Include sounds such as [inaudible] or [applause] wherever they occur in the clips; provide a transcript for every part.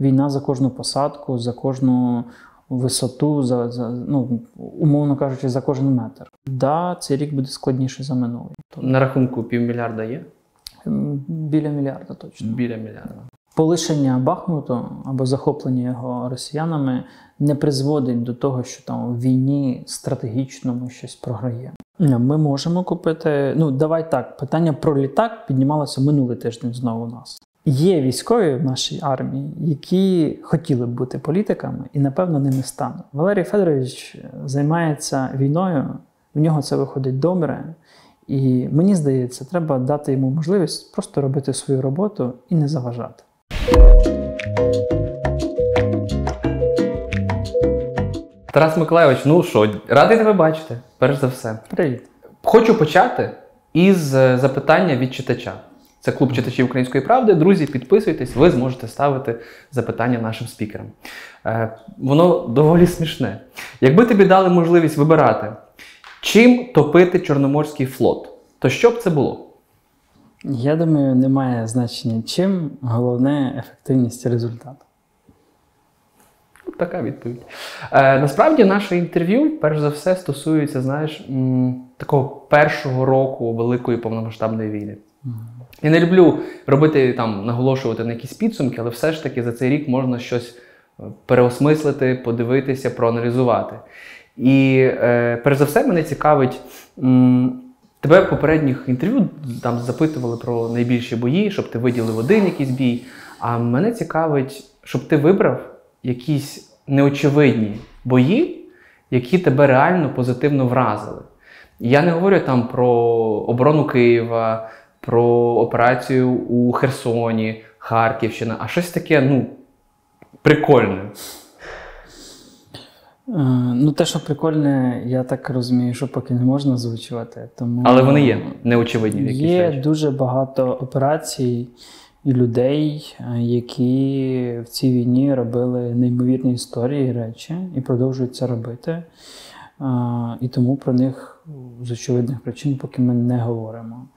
війна за кожну посадку, за кожну висоту, за, за ну, умовно кажучи, за кожен метр. Да, цей рік буде складніший за минулий. На рахунку півмільярда є? Біля мільярда точно. Біля мільярда. Полишення Бахмуту або захоплення його росіянами не призводить до того, що там в війні стратегічно ми щось програємо. Ми можемо купити. Ну, давай так. Питання про літак піднімалося минулий тиждень знову у нас. Є військові в нашій армії, які хотіли б бути політиками і, напевно, ними стануть. Валерій Федорович займається війною, в нього це виходить добре. І мені здається, треба дати йому можливість просто робити свою роботу і не заважати. Тарас Миколайович, ну що, радий тебе бачити, перш за все. Привіт. Хочу почати із е, запитання від читача. Це клуб читачів української правди. Друзі, підписуйтесь, ви зможете ставити запитання нашим спікерам. Е, воно доволі смішне. Якби тобі дали можливість вибирати, чим топити Чорноморський флот, то що б це було? Я думаю, немає значення чим, головне ефективність результату. От Така відповідь. Е, насправді, наше інтерв'ю, перш за все, стосується, знаєш, м, такого першого року великої повномасштабної війни. Я не люблю робити там, наголошувати на якісь підсумки, але все ж таки за цей рік можна щось е, переосмислити, подивитися, проаналізувати. І е, перш за все, мене цікавить. Тебе в попередніх інтерв'ю там запитували про найбільші бої, щоб ти виділив один якийсь бій. А мене цікавить, щоб ти вибрав якісь неочевидні бої, які тебе реально позитивно вразили. Я не говорю там про оборону Києва, про операцію у Херсоні, Харківщина, а щось таке, ну, прикольне. Е, Ну, те, що прикольне, я так розумію, що поки не можна озвучувати. Тому Але вони є неочевидні Є речі. дуже багато операцій і людей, е, які в цій війні робили неймовірні історії і речі і продовжують це робити. Е, І тому про них з очевидних причин поки ми не говоримо.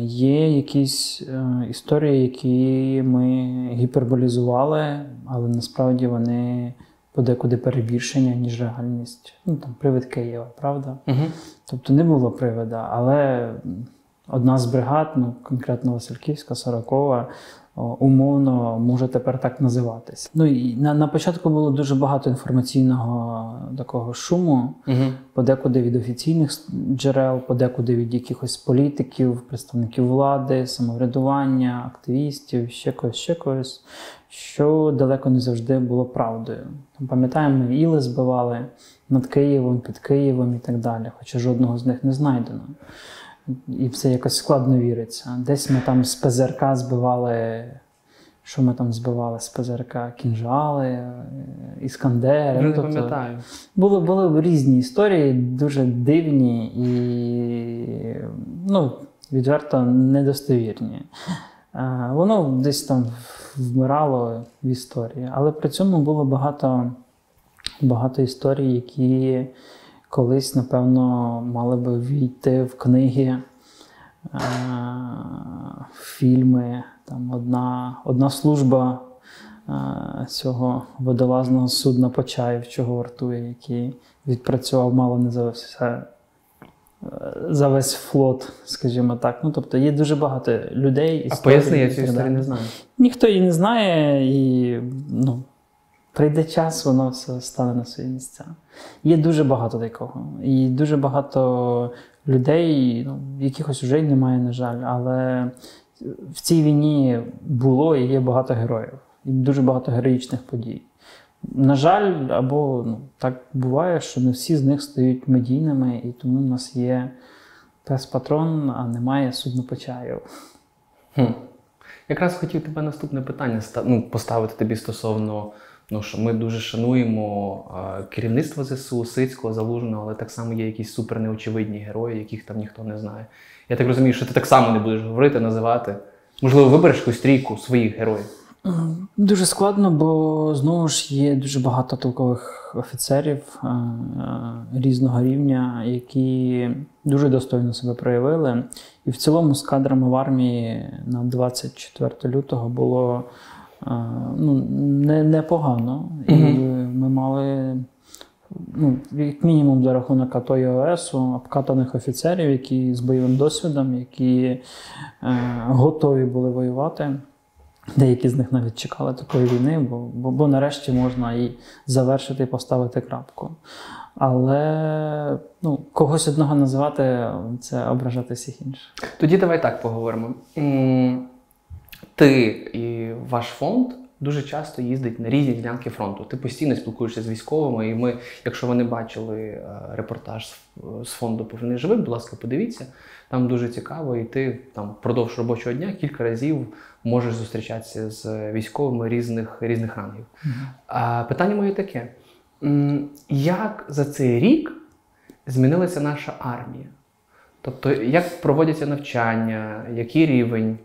Є якісь е, історії, які ми гіперболізували, але насправді вони подекуди перебільшення, ніж реальність. Ну там привид Києва, правда? Угу. Тобто не було привида, але одна з бригад, ну конкретно Васильківська, 40 умовно може тепер так називатися. Ну і на, на початку було дуже багато інформаційного такого шуму, Угу. подекуди від офіційних джерел, подекуди від якихось політиків, представників влади, самоврядування, активістів, ще когось, ще когось, що далеко не завжди було правдою. Пам'ятаємо, ми іли збивали над Києвом, під Києвом і так далі, хоча жодного з них не знайдено. І все якось складно віриться. Десь ми там з ПЗРК збивали. Що ми там збивали з ПЗРК? Кінжали, е, іскандери. Не Тобто пам'ятаю. були, були різні історії, дуже дивні і ну, відверто недостовірні. Е, Воно десь там вмирало в історії, але при цьому було багато, багато історій, які колись, напевно, мали би війти в книги, е, фільми. Там одна, одна служба е, цього водолазного судна Почаїв, чого вартує, який відпрацював мало не за все. е, За весь флот, скажімо так. Ну, тобто є дуже багато людей. А історій поясни, я цю історію не знаю. Ніхто її не знає, і ну, прийде час, воно все стане на свої місця. Є дуже багато такого. І дуже багато людей, ну, якихось вже й немає, на жаль, але в цій війні було і є багато героїв, і дуже багато героїчних подій. На жаль, або ну, так буває, що не всі з них стають медійними, і тому в нас є пес-патрон, а немає суднопочаїв. Хм. Якраз хотів тебе наступне питання ну, поставити тобі стосовно, ну, що ми дуже шануємо е, керівництво ЗСУ, Сицького, Залужного, але так само є якісь супер неочевидні герої, яких там ніхто не знає. Я так розумію, що ти так само не будеш говорити, називати. Можливо, вибереш якусь трійку своїх героїв. Дуже складно, бо знову ж є дуже багато толкових офіцерів е, е, різного рівня, які дуже достойно себе проявили. І в цілому з кадрами в армії на 24 лютого було ну, не, непогано. І ми мали, ну, як мінімум, за рахунок АТО і ОС, обкатаних офіцерів, які з бойовим досвідом, які е, готові були воювати. Деякі з них навіть чекали такої війни, бо, бо, бо нарешті можна і завершити і поставити крапку. Але ну, когось одного називати це ображати всіх інших. Тоді давай так поговоримо. Ти і ваш фонд дуже часто їздить на різні ділянки фронту. Ти постійно спілкуєшся з військовими, і ми, якщо вони бачили е, репортаж з фонду «Поверни живим, будь ласка, подивіться. Там дуже цікаво, і ти там впродовж робочого дня кілька разів можеш зустрічатися з військовими різних різних рангів. Mm -hmm. А питання моє таке: як за цей рік змінилася наша армія? Тобто, як проводяться навчання, який рівень?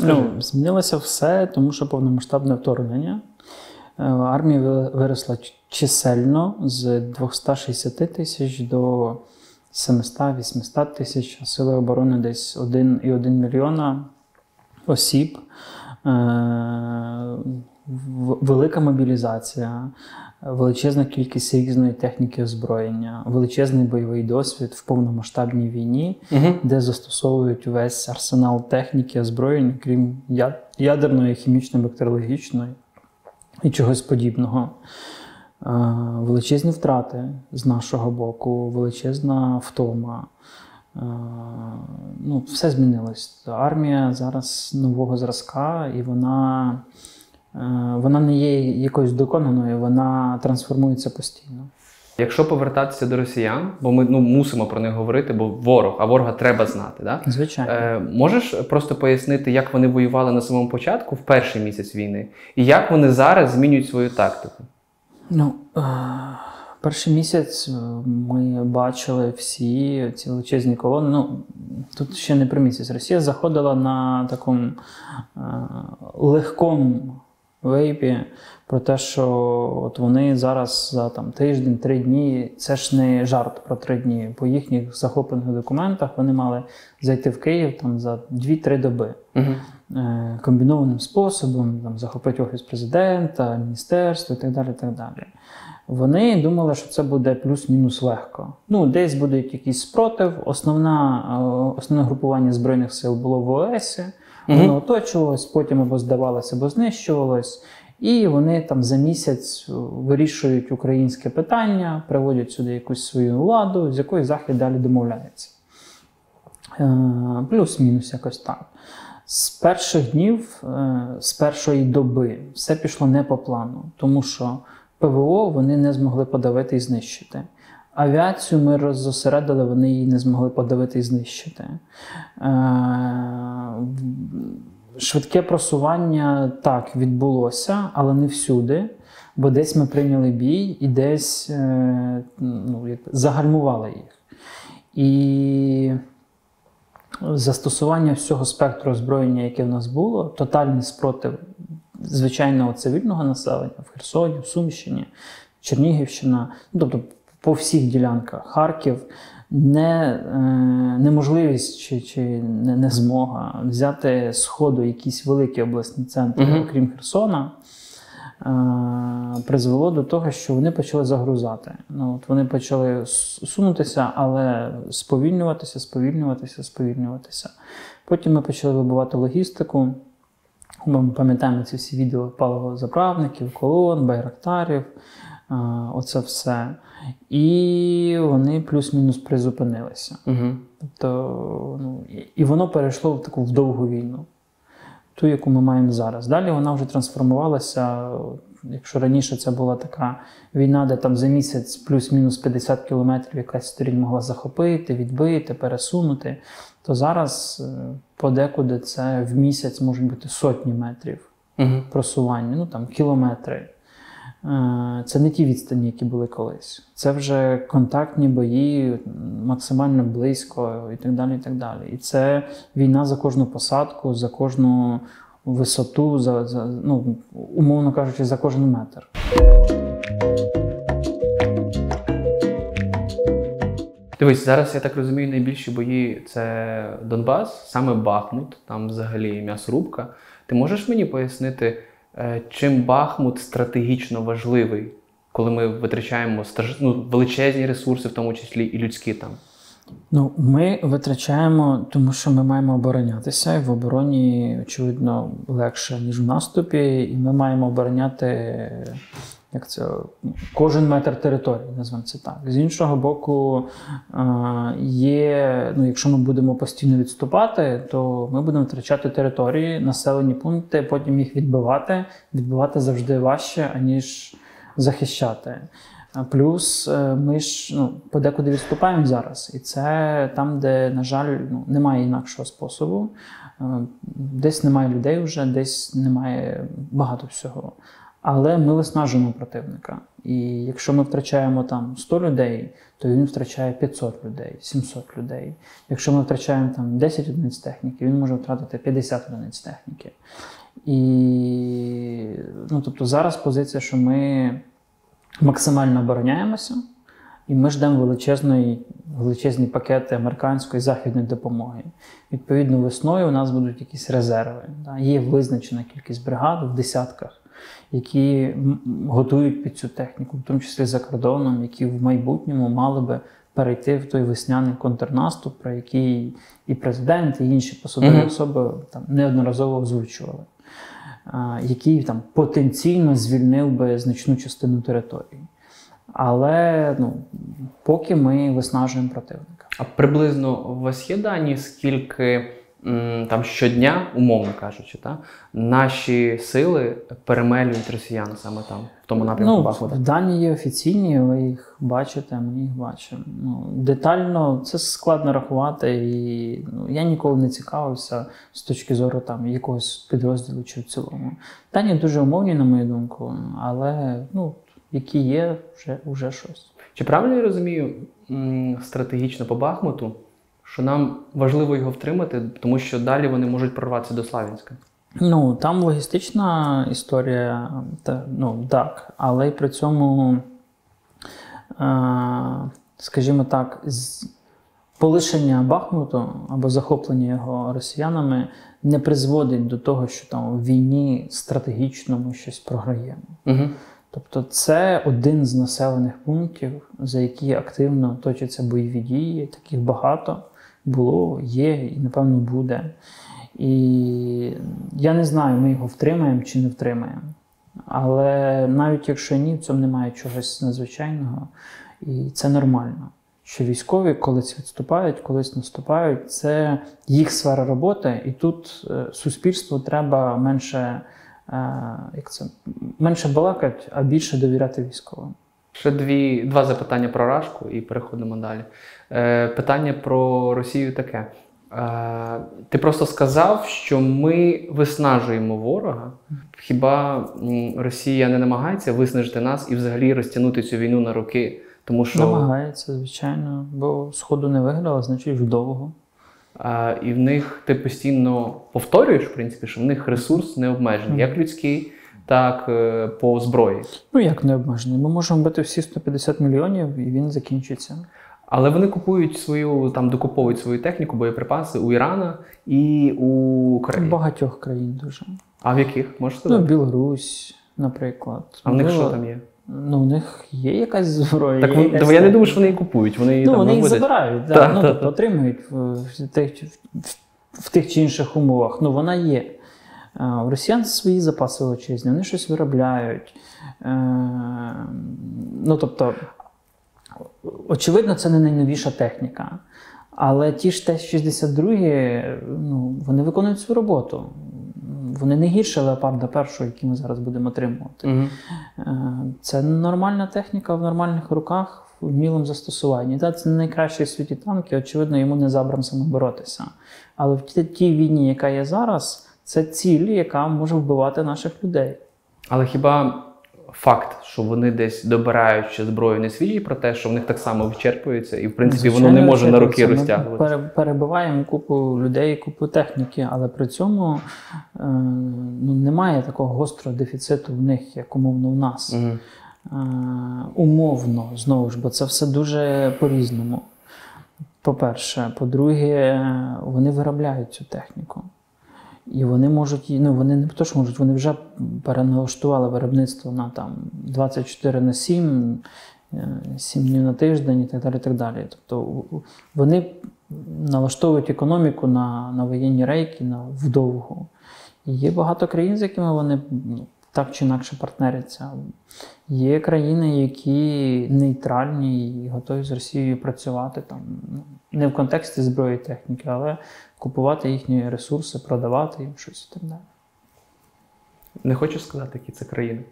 Ну, Змінилося все, тому що повномасштабне вторгнення. Е, армія виросла чисельно з 260 тисяч до 700-800 тисяч, сили оборони десь 1,1 мільйона осіб. Е, велика мобілізація, величезна кількість різної техніки озброєння, величезний бойовий досвід в повномасштабній війні, угу. де застосовують весь арсенал техніки озброєння, крім ядерної, хімічної, бактеріологічної і чогось подібного. Величезні втрати з нашого боку, величезна втома. Ну, Все змінилось. Армія зараз нового зразка, і вона Е, вона не є якоюсь доконаною, вона трансформується постійно. Якщо повертатися до росіян, бо ми ну, мусимо про них говорити, бо ворог, а ворога треба знати. Да? Звичайно. Е, Можеш просто пояснити, як вони воювали на самому початку, в перший місяць війни, і як вони зараз змінюють свою тактику? Ну, е, перший місяць е, ми бачили всі ці величезні колони. Ну, Тут ще не про місяць. Росія заходила на такому е, легкому вейпі про те, що от вони зараз за там тиждень-три дні, це ж не жарт про три дні. По їхніх захоплених документах вони мали зайти в Київ там за 2-3 доби. Угу. Комбінованим способом там, захопити офіс президента, міністерство і так далі. так далі. Вони думали, що це буде плюс-мінус легко. Ну, десь буде якийсь спротив. Основна, е, Основне групування Збройних сил було в ОСі. Воно оточувалось, потім або здавалося, або знищувалось. І вони там за місяць вирішують українське питання, приводять сюди якусь свою владу, з якої Захід далі домовляється. Е, плюс-мінус якось так. З перших днів, е, з першої доби, все пішло не по плану, тому що ПВО вони не змогли подавити і знищити. Авіацію ми роззосередили, вони її не змогли подавити і знищити. Е, швидке просування так відбулося, але не всюди. Бо десь ми прийняли бій і десь е, ну, загальмували їх. І застосування всього спектру озброєння, яке в нас було, тотальний спротив звичайного цивільного населення в Херсоні, в Сумщині, Чернігівщина, ну, тобто по всіх ділянках Харків. Не, е, Неможливість чи чи не, не змога взяти з ходу якісь великі обласні центри, uh окрім Херсона, е, призвело до того, що вони почали загрузати. Ну, от Вони почали сунутися, але сповільнюватися, сповільнюватися, сповільнюватися. Потім ми почали вибивати логістику. Ми пам'ятаємо ці всі відео паливозаправників, колон, байрактарів. Оце все. І вони плюс-мінус призупинилися. Угу. Тобто, ну, І воно перейшло в таку в довгу війну, ту, яку ми маємо зараз. Далі вона вже трансформувалася. Якщо раніше це була така війна, де там за місяць плюс-мінус 50 кілометрів якась сторін могла захопити, відбити, пересунути, то зараз е, подекуди це в місяць можуть бути сотні метрів угу. просування, ну там кілометри. Е, це не ті відстані, які були колись. Це вже контактні бої максимально близько і так далі. І так далі. І це війна за кожну посадку, за кожну висоту, за, за ну, умовно кажучи, за кожен метр. Дивись, зараз я так розумію, найбільші бої це Донбас, саме Бахмут, там взагалі м'ясорубка. Ти можеш мені пояснити? Е, чим Бахмут стратегічно важливий, коли ми витрачаємо ну, величезні ресурси, в тому числі і людські там? Ну, ми витрачаємо, тому що ми маємо оборонятися, і в обороні, очевидно, легше, ніж в наступі, і ми маємо обороняти як це, кожен метр території, назвемо це так. З іншого боку, є, ну, якщо ми будемо постійно відступати, то ми будемо втрачати території, населені пункти, потім їх відбивати. Відбивати завжди важче, аніж захищати. Плюс е, ми ж ну, подекуди відступаємо зараз, і це там, де, на жаль, ну, немає інакшого способу. Е, десь немає людей вже, десь немає багато всього. Але ми виснажуємо противника. І якщо ми втрачаємо там 100 людей, то він втрачає 500 людей, 700 людей. Якщо ми втрачаємо там 10 одиниць техніки, він може втратити 50 одиниць техніки. І ну, тобто зараз позиція, що ми максимально обороняємося, і ми ждемо величезної, величезні пакети американської західної допомоги. Відповідно, весною у нас будуть якісь резерви. Є визначена кількість бригад в десятках які готують під цю техніку, в тому числі за кордоном, які в майбутньому мали би перейти в той весняний контрнаступ, про який і президент, і інші посадові mm-hmm. особи там неодноразово озвучували, який там потенційно звільнив би значну частину території. Але ну, поки ми виснажуємо противника. А приблизно у вас є дані, скільки там щодня, умовно кажучи, та, наші сили перемелюють росіян саме там, в тому напрямку ну, Бахмута? Дані є офіційні, ви їх бачите, ми їх бачимо. Ну, Детально це складно рахувати, і ну, я ніколи не цікавився з точки зору там якогось підрозділу чи в цілому. Дані дуже умовні, на мою думку, але ну, які є, вже, вже щось. Чи правильно я розумію стратегічно по Бахмуту? Що нам важливо його втримати, тому що далі вони можуть прорватися до Славянська. Ну, там логістична історія, та, ну так, але й при цьому, е, скажімо так, з полишення Бахмуту або захоплення його росіянами не призводить до того, що там в війні стратегічно ми щось програємо. Угу. Тобто це один з населених пунктів, за які активно точаться бойові дії, таких багато було, є і, напевно, буде. І я не знаю, ми його втримаємо чи не втримаємо. Але навіть якщо ні, в цьому немає чогось надзвичайного, і це нормально. Що військові колись відступають, колись наступають, це їх сфера роботи, і тут е, суспільству треба менше е, як це, менше балакати, а більше довіряти військовим. Ще дві, два запитання про Рашку і переходимо далі. Е, Питання про Росію таке. Е, Ти просто сказав, що ми виснажуємо ворога. Хіба Росія не намагається виснажити нас і взагалі розтягнути цю війну на роки? Тому що... Намагається, звичайно, бо Сходу не виграла, значить вдовго. А, І в них ти постійно повторюєш, в принципі, що в них ресурс не обмежений, як людський так е, по зброї. Ну як не обмежений? Ми можемо бити всі 150 мільйонів, і він закінчиться. Але вони купують свою там докуповують свою техніку, боєприпаси у Ірана і у Кореї. Багатьох країн дуже. А в яких можеш сказати? Ну, Білорусь, наприклад. А в них що там є? Ну, у них є якась зброя. Так є якась... я не думаю, що вони її купують. Вони ну, там вони їх забирають, да. ну, тобто отримують в, в, тих, в тих чи інших умовах. Ну, вона є. У росіян свої запаси величезні, вони щось виробляють. Е, ну, тобто, очевидно, це не найновіша техніка. Але ті ж Т-62, ну, вони виконують свою роботу. Вони не гірше леопарда першого, який ми зараз будемо отримувати. Угу. Це нормальна техніка в нормальних руках, в вмілому застосуванні. Та, це не найкращий в світі танки, очевидно, йому не забрам боротися. Але в тій війні, яка є зараз, це ціль, яка може вбивати наших людей. Але хіба факт, що вони десь добирають ще зброю, не свідчить про те, що в них так само вичерпується, і в принципі Звичайно, воно не може на роки розтягувати. Ми перебиваємо купу людей, купу техніки, але при цьому е, ну, немає такого гострого дефіциту в них, як умовно в нас. Угу. Е, умовно, знову ж, бо це все дуже по-різному. По-перше, по-друге, вони виробляють цю техніку. І вони можуть, ну вони не то, що можуть, вони вже переналаштували виробництво на там 24 на 7, 7 днів на тиждень і так далі. Так далі. Тобто вони налаштовують економіку на на воєнні рейки, на вдовгу. І є багато країн, з якими вони ну, так чи інакше партнеряться. Є країни, які нейтральні і готові з Росією працювати там ну, не в контексті зброї і техніки, але купувати їхні ресурси, продавати їм щось і так далі. Не хочу сказати, які це країни.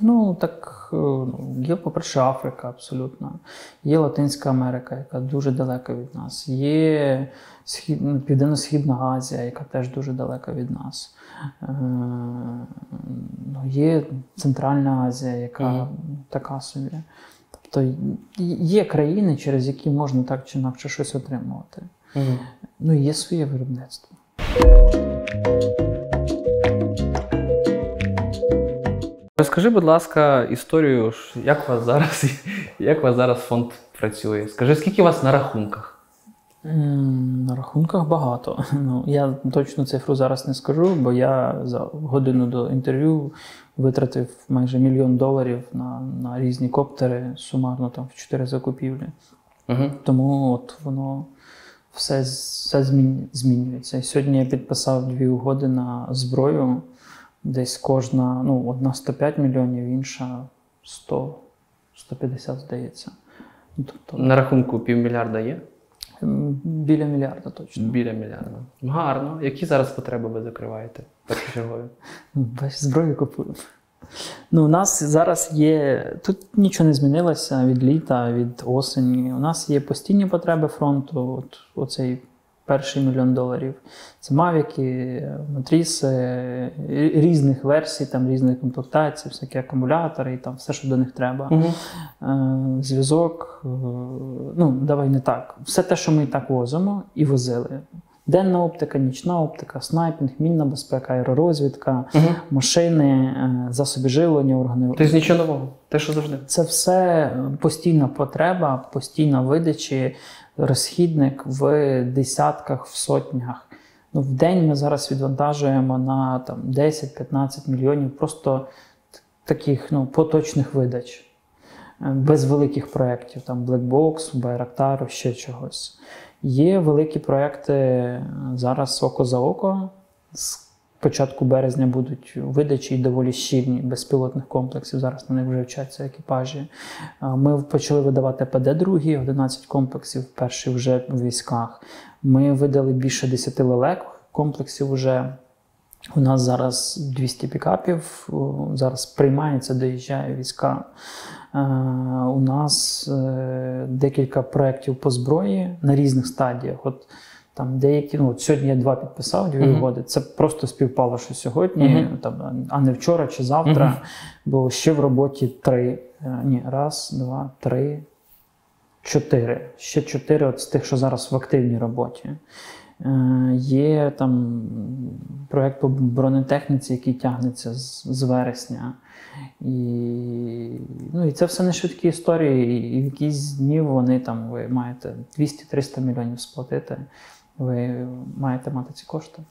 Ну, так, е, ну, є, по-перше, Африка абсолютно. Є Латинська Америка, яка дуже далека від нас. Є Схід... Ну, Південно-Східна Азія, яка теж дуже далека від нас. Е, ну, Є Центральна Азія, яка mm. така собі. Тобто є країни, через які можна так чи інакше щось отримувати. Ну є своє виробництво. Розкажи, будь ласка, історію, як у вас зараз [laughs] як у вас зараз фонд працює? Скажи, скільки у вас на рахунках? На рахунках багато. [laughs] Ну, Я точну цифру зараз не скажу, бо я за годину до інтерв'ю витратив майже мільйон доларів на на різні коптери, сумарно там в чотири закупівлі. Угу. Тому от воно все все змінюється. І сьогодні я підписав дві угоди на зброю. Десь кожна, ну, одна 105 мільйонів, інша 100, 150, здається. Ну, тобто, На рахунку півмільярда є? Біля мільярда точно. Біля мільярда. Гарно. Які зараз потреби ви закриваєте? Першочергові? [laughs] Зброю купую. Ну, У нас зараз є. Тут нічого не змінилося від літа, від осені. У нас є постійні потреби фронту. От Оцей перший мільйон доларів. Це мавіки, матріси різних версій, там різних комплектацій, всякі акумулятори, і там все, що до них треба. Угу. Зв'язок. Е, ну, давай не так. Все те, що ми і так возимо і возили. Денна оптика, нічна оптика, снайпінг, мінна безпека, аеророзвідка, угу. машини, е, засоби живлення, органи. Тобто нічого нового, те, що завжди. Це все постійна потреба, постійна видачі, розхідник в десятках, в сотнях. Ну, В день ми зараз відвантажуємо на 10-15 мільйонів просто таких ну, поточних видач. Е, без великих проєктів, там Blackbox, Байрактару, ще чогось. Є великі проекти зараз око за око. З початку березня будуть видачі доволі щільні безпілотних комплексів. Зараз на них вже вчаться екіпажі. Ми почали видавати ПД-2, 11 комплексів, перший вже в військах. Ми видали більше 10 лелек комплексів вже. У нас зараз 200 пікапів, зараз приймається, доїжджає війська. Е, у нас е, декілька проєктів по зброї на різних стадіях. От там деякі, ну от сьогодні я два підписав, дві uh-huh. угоди. Це просто співпало, що сьогодні, uh-huh. там, а не вчора чи завтра. Uh-huh. Бо ще в роботі три. Е, ні, раз, два, три, чотири. Ще чотири от з тих, що зараз в активній роботі. Є там проєкт по бронетехніці, який тягнеться з, з вересня. І ну, і це все не швидкі історії. І в якісь дні вони там ви маєте 200-300 мільйонів сплатити, ви маєте мати ці кошти.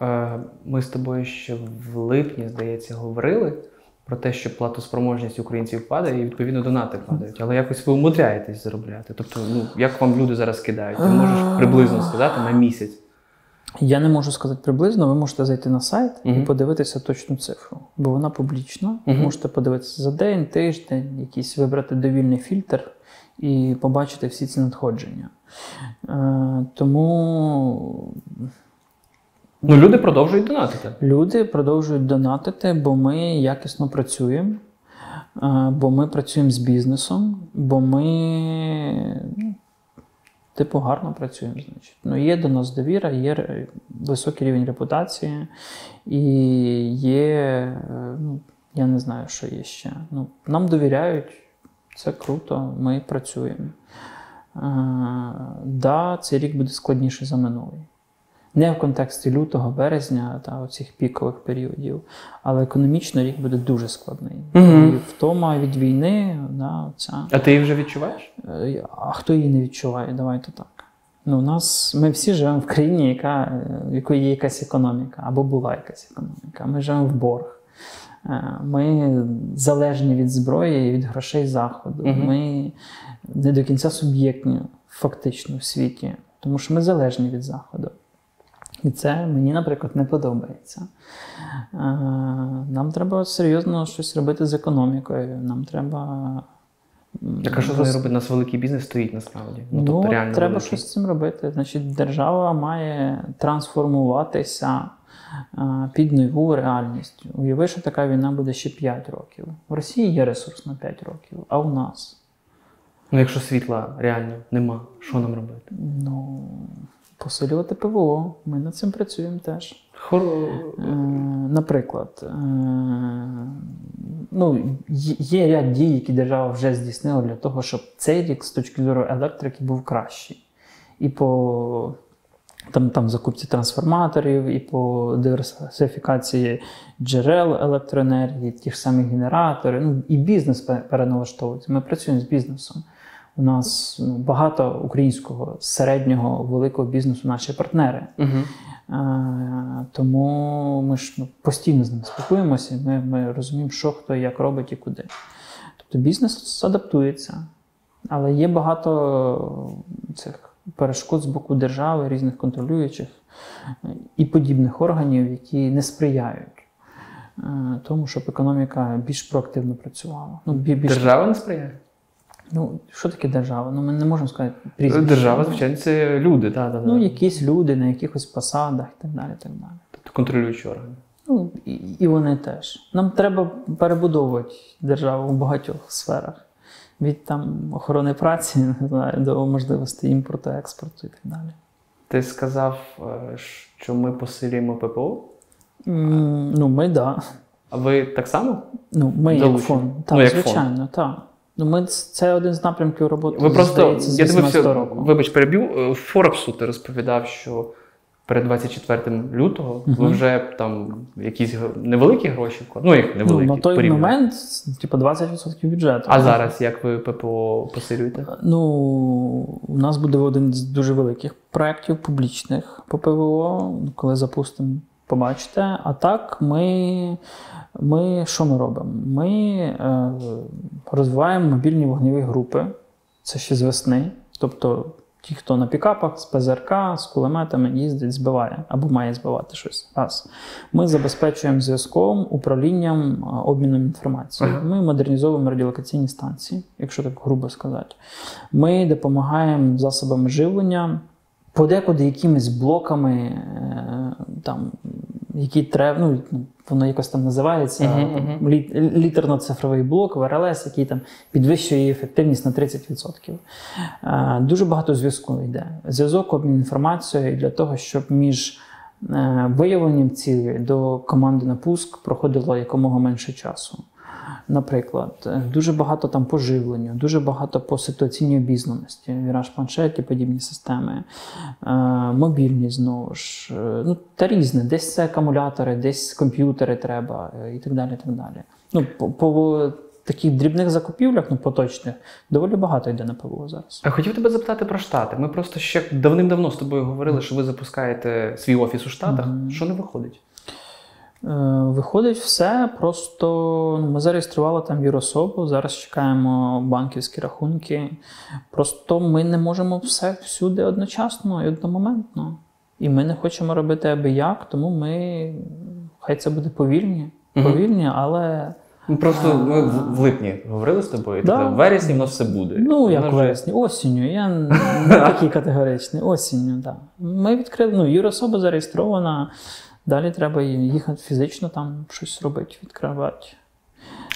Е, ми з тобою ще в липні, здається, говорили про те, що платоспроможність українців падає, і відповідно донати падають. Але якось ви умудряєтесь заробляти. Тобто, ну як вам люди зараз кидають? Ти можеш приблизно сказати на місяць. Я не можу сказати приблизно, ви можете зайти на сайт uh-huh. і подивитися точну цифру, бо вона публічна. Uh-huh. Можете подивитися за день, тиждень, якийсь вибрати довільний фільтр і побачити всі ці надходження. Е, Тому. Ну, люди продовжують донатити. Люди продовжують донатити, бо ми якісно працюємо, е, бо ми працюємо з бізнесом, бо ми ну, Типу, гарно працюємо, значить. Ну, Є до нас довіра, є високий рівень репутації, і є, е, ну, я не знаю, що є ще. Ну, Нам довіряють, це круто, ми працюємо. Так, е, да, цей рік буде складніший за минулий не в контексті лютого, березня та оцих пікових періодів, але економічно рік буде дуже складний. Угу. І втома від війни, да, ця. А ти її вже відчуваєш? Е, а хто її не відчуває? Давайте так. Ну, у нас ми всі живемо в країні, яка, в якої є якась економіка, або була якась економіка. Ми живемо в борг. Е, Ми залежні від зброї і від грошей Заходу. Мгм. Ми не до кінця суб'єктні фактично в світі, тому що ми залежні від Заходу. І це мені, наприклад, не подобається. Е, Нам треба серйозно щось робити з економікою. Нам треба. Так а що з нею робить? У нас великий бізнес стоїть насправді. Ну, тобто реально треба великий. щось з цим робити. Значить, держава має трансформуватися е, під нову реальність. Уяви, що така війна буде ще 5 років. В Росії є ресурс на 5 років, а у нас Ну, якщо світла реально нема, що нам робити? ну, посилювати ПВО. Ми над цим працюємо теж. Хор... Е, Наприклад, е, ну, є- є ряд дій, які держава вже здійснила для того, щоб цей рік з точки зору електрики був кращий. І по там, там закупці трансформаторів, і по диверсифікації джерел електроенергії, ті ж самі генератори. Ну, і бізнес переналаштовується. Ми працюємо з бізнесом. У нас ну, багато українського середнього великого бізнесу наші партнери. Угу. Е, Тому ми ж ну, постійно з ними спілкуємося, ми, ми розуміємо, що хто як робить і куди. Тобто бізнес адаптується, але є багато цих перешкод з боку держави, різних контролюючих і подібних органів, які не сприяють е, тому, щоб економіка більш проактивно працювала. Ну, більш, Держава не сприяє. Ну, що таке держава? Ну, ми не можемо сказати прізвище. Держава, звичайно, це люди, так, так, Ну, якісь люди на якихось посадах і так далі. Так далі. тобто контролюючі органи. Ну, і, і вони теж. Нам треба перебудовувати державу в багатьох сферах. Від там охорони праці [laughs] не знаю, до можливостей імпорту, експорту і так далі. Ти сказав, е, що ми посилюємо ППО, М, Ну, ми да. а ви так само? Ну, ми як фонд. Так, Ну, як фонд. звичайно, так. Ну, ми, це один з напрямків роботи. Ви просто, з я дивився, року. вибач, переб'ю, е, Форбсу ти розповідав, що перед 24 лютого ви вже там якісь невеликі гроші. Ну, як Ну, невеликі. на той порівняно. момент, типу, 20% бюджету. А зараз як ви ППО посилюєте? Ну, у нас буде один з дуже великих проєктів публічних по ПВО, коли запустимо, побачите. А так, ми, ми що ми робимо? Ми е, розвиваємо мобільні вогневі групи. Це ще з весни. Тобто ті, хто на пікапах з ПЗРК, з кулеметами їздить, збиває або має збивати щось. Раз. Ми забезпечуємо зв'язком, управлінням, обміном інформацією. Ага. Ми модернізовуємо радіолокаційні станції, якщо так грубо сказати. Ми допомагаємо засобами живлення, подекуди якимись блоками, е, там, які треба, ну, воно якось там називається мгм. лі- літерно-цифровий блок, ВРЛС, який там підвищує її ефективність на 30%. А, Дуже багато зв'язку йде. Зв'язок, обмін інформацією для того, щоб між е, виявленням цілі до команди на пуск проходило якомога менше часу. Наприклад, дуже багато там по живленню, дуже багато по ситуаційній обізнаності, віраж планшет і подібні системи, е, мобільність знову ж, е, ну та різне. Десь це акумулятори, десь комп'ютери треба е, і так далі. І так далі. Ну, по, по таких дрібних закупівлях, ну поточних, доволі багато йде на ПВО зараз. А хотів тебе запитати про Штати. Ми просто ще давним-давно з тобою говорили, що ви запускаєте свій офіс у Штатах. Мгм. Що не виходить? Е, Виходить все, просто ну, ми зареєстрували там юрособу, зараз чекаємо банківські рахунки. Просто ми не можемо все всюди одночасно і одномоментно. І ми не хочемо робити аби як, тому ми хай це буде повільні, повільні, але Ну, Просто ми в в липні говорили з тобою, Да. да. в вересні в нас все буде. ну як вже- вересні, осінню. Я [laughs] не такий категоричний. Осінню, так. Ми відкрили, ну, юрособа зареєстрована. Далі треба їхати фізично там щось робити, відкривати.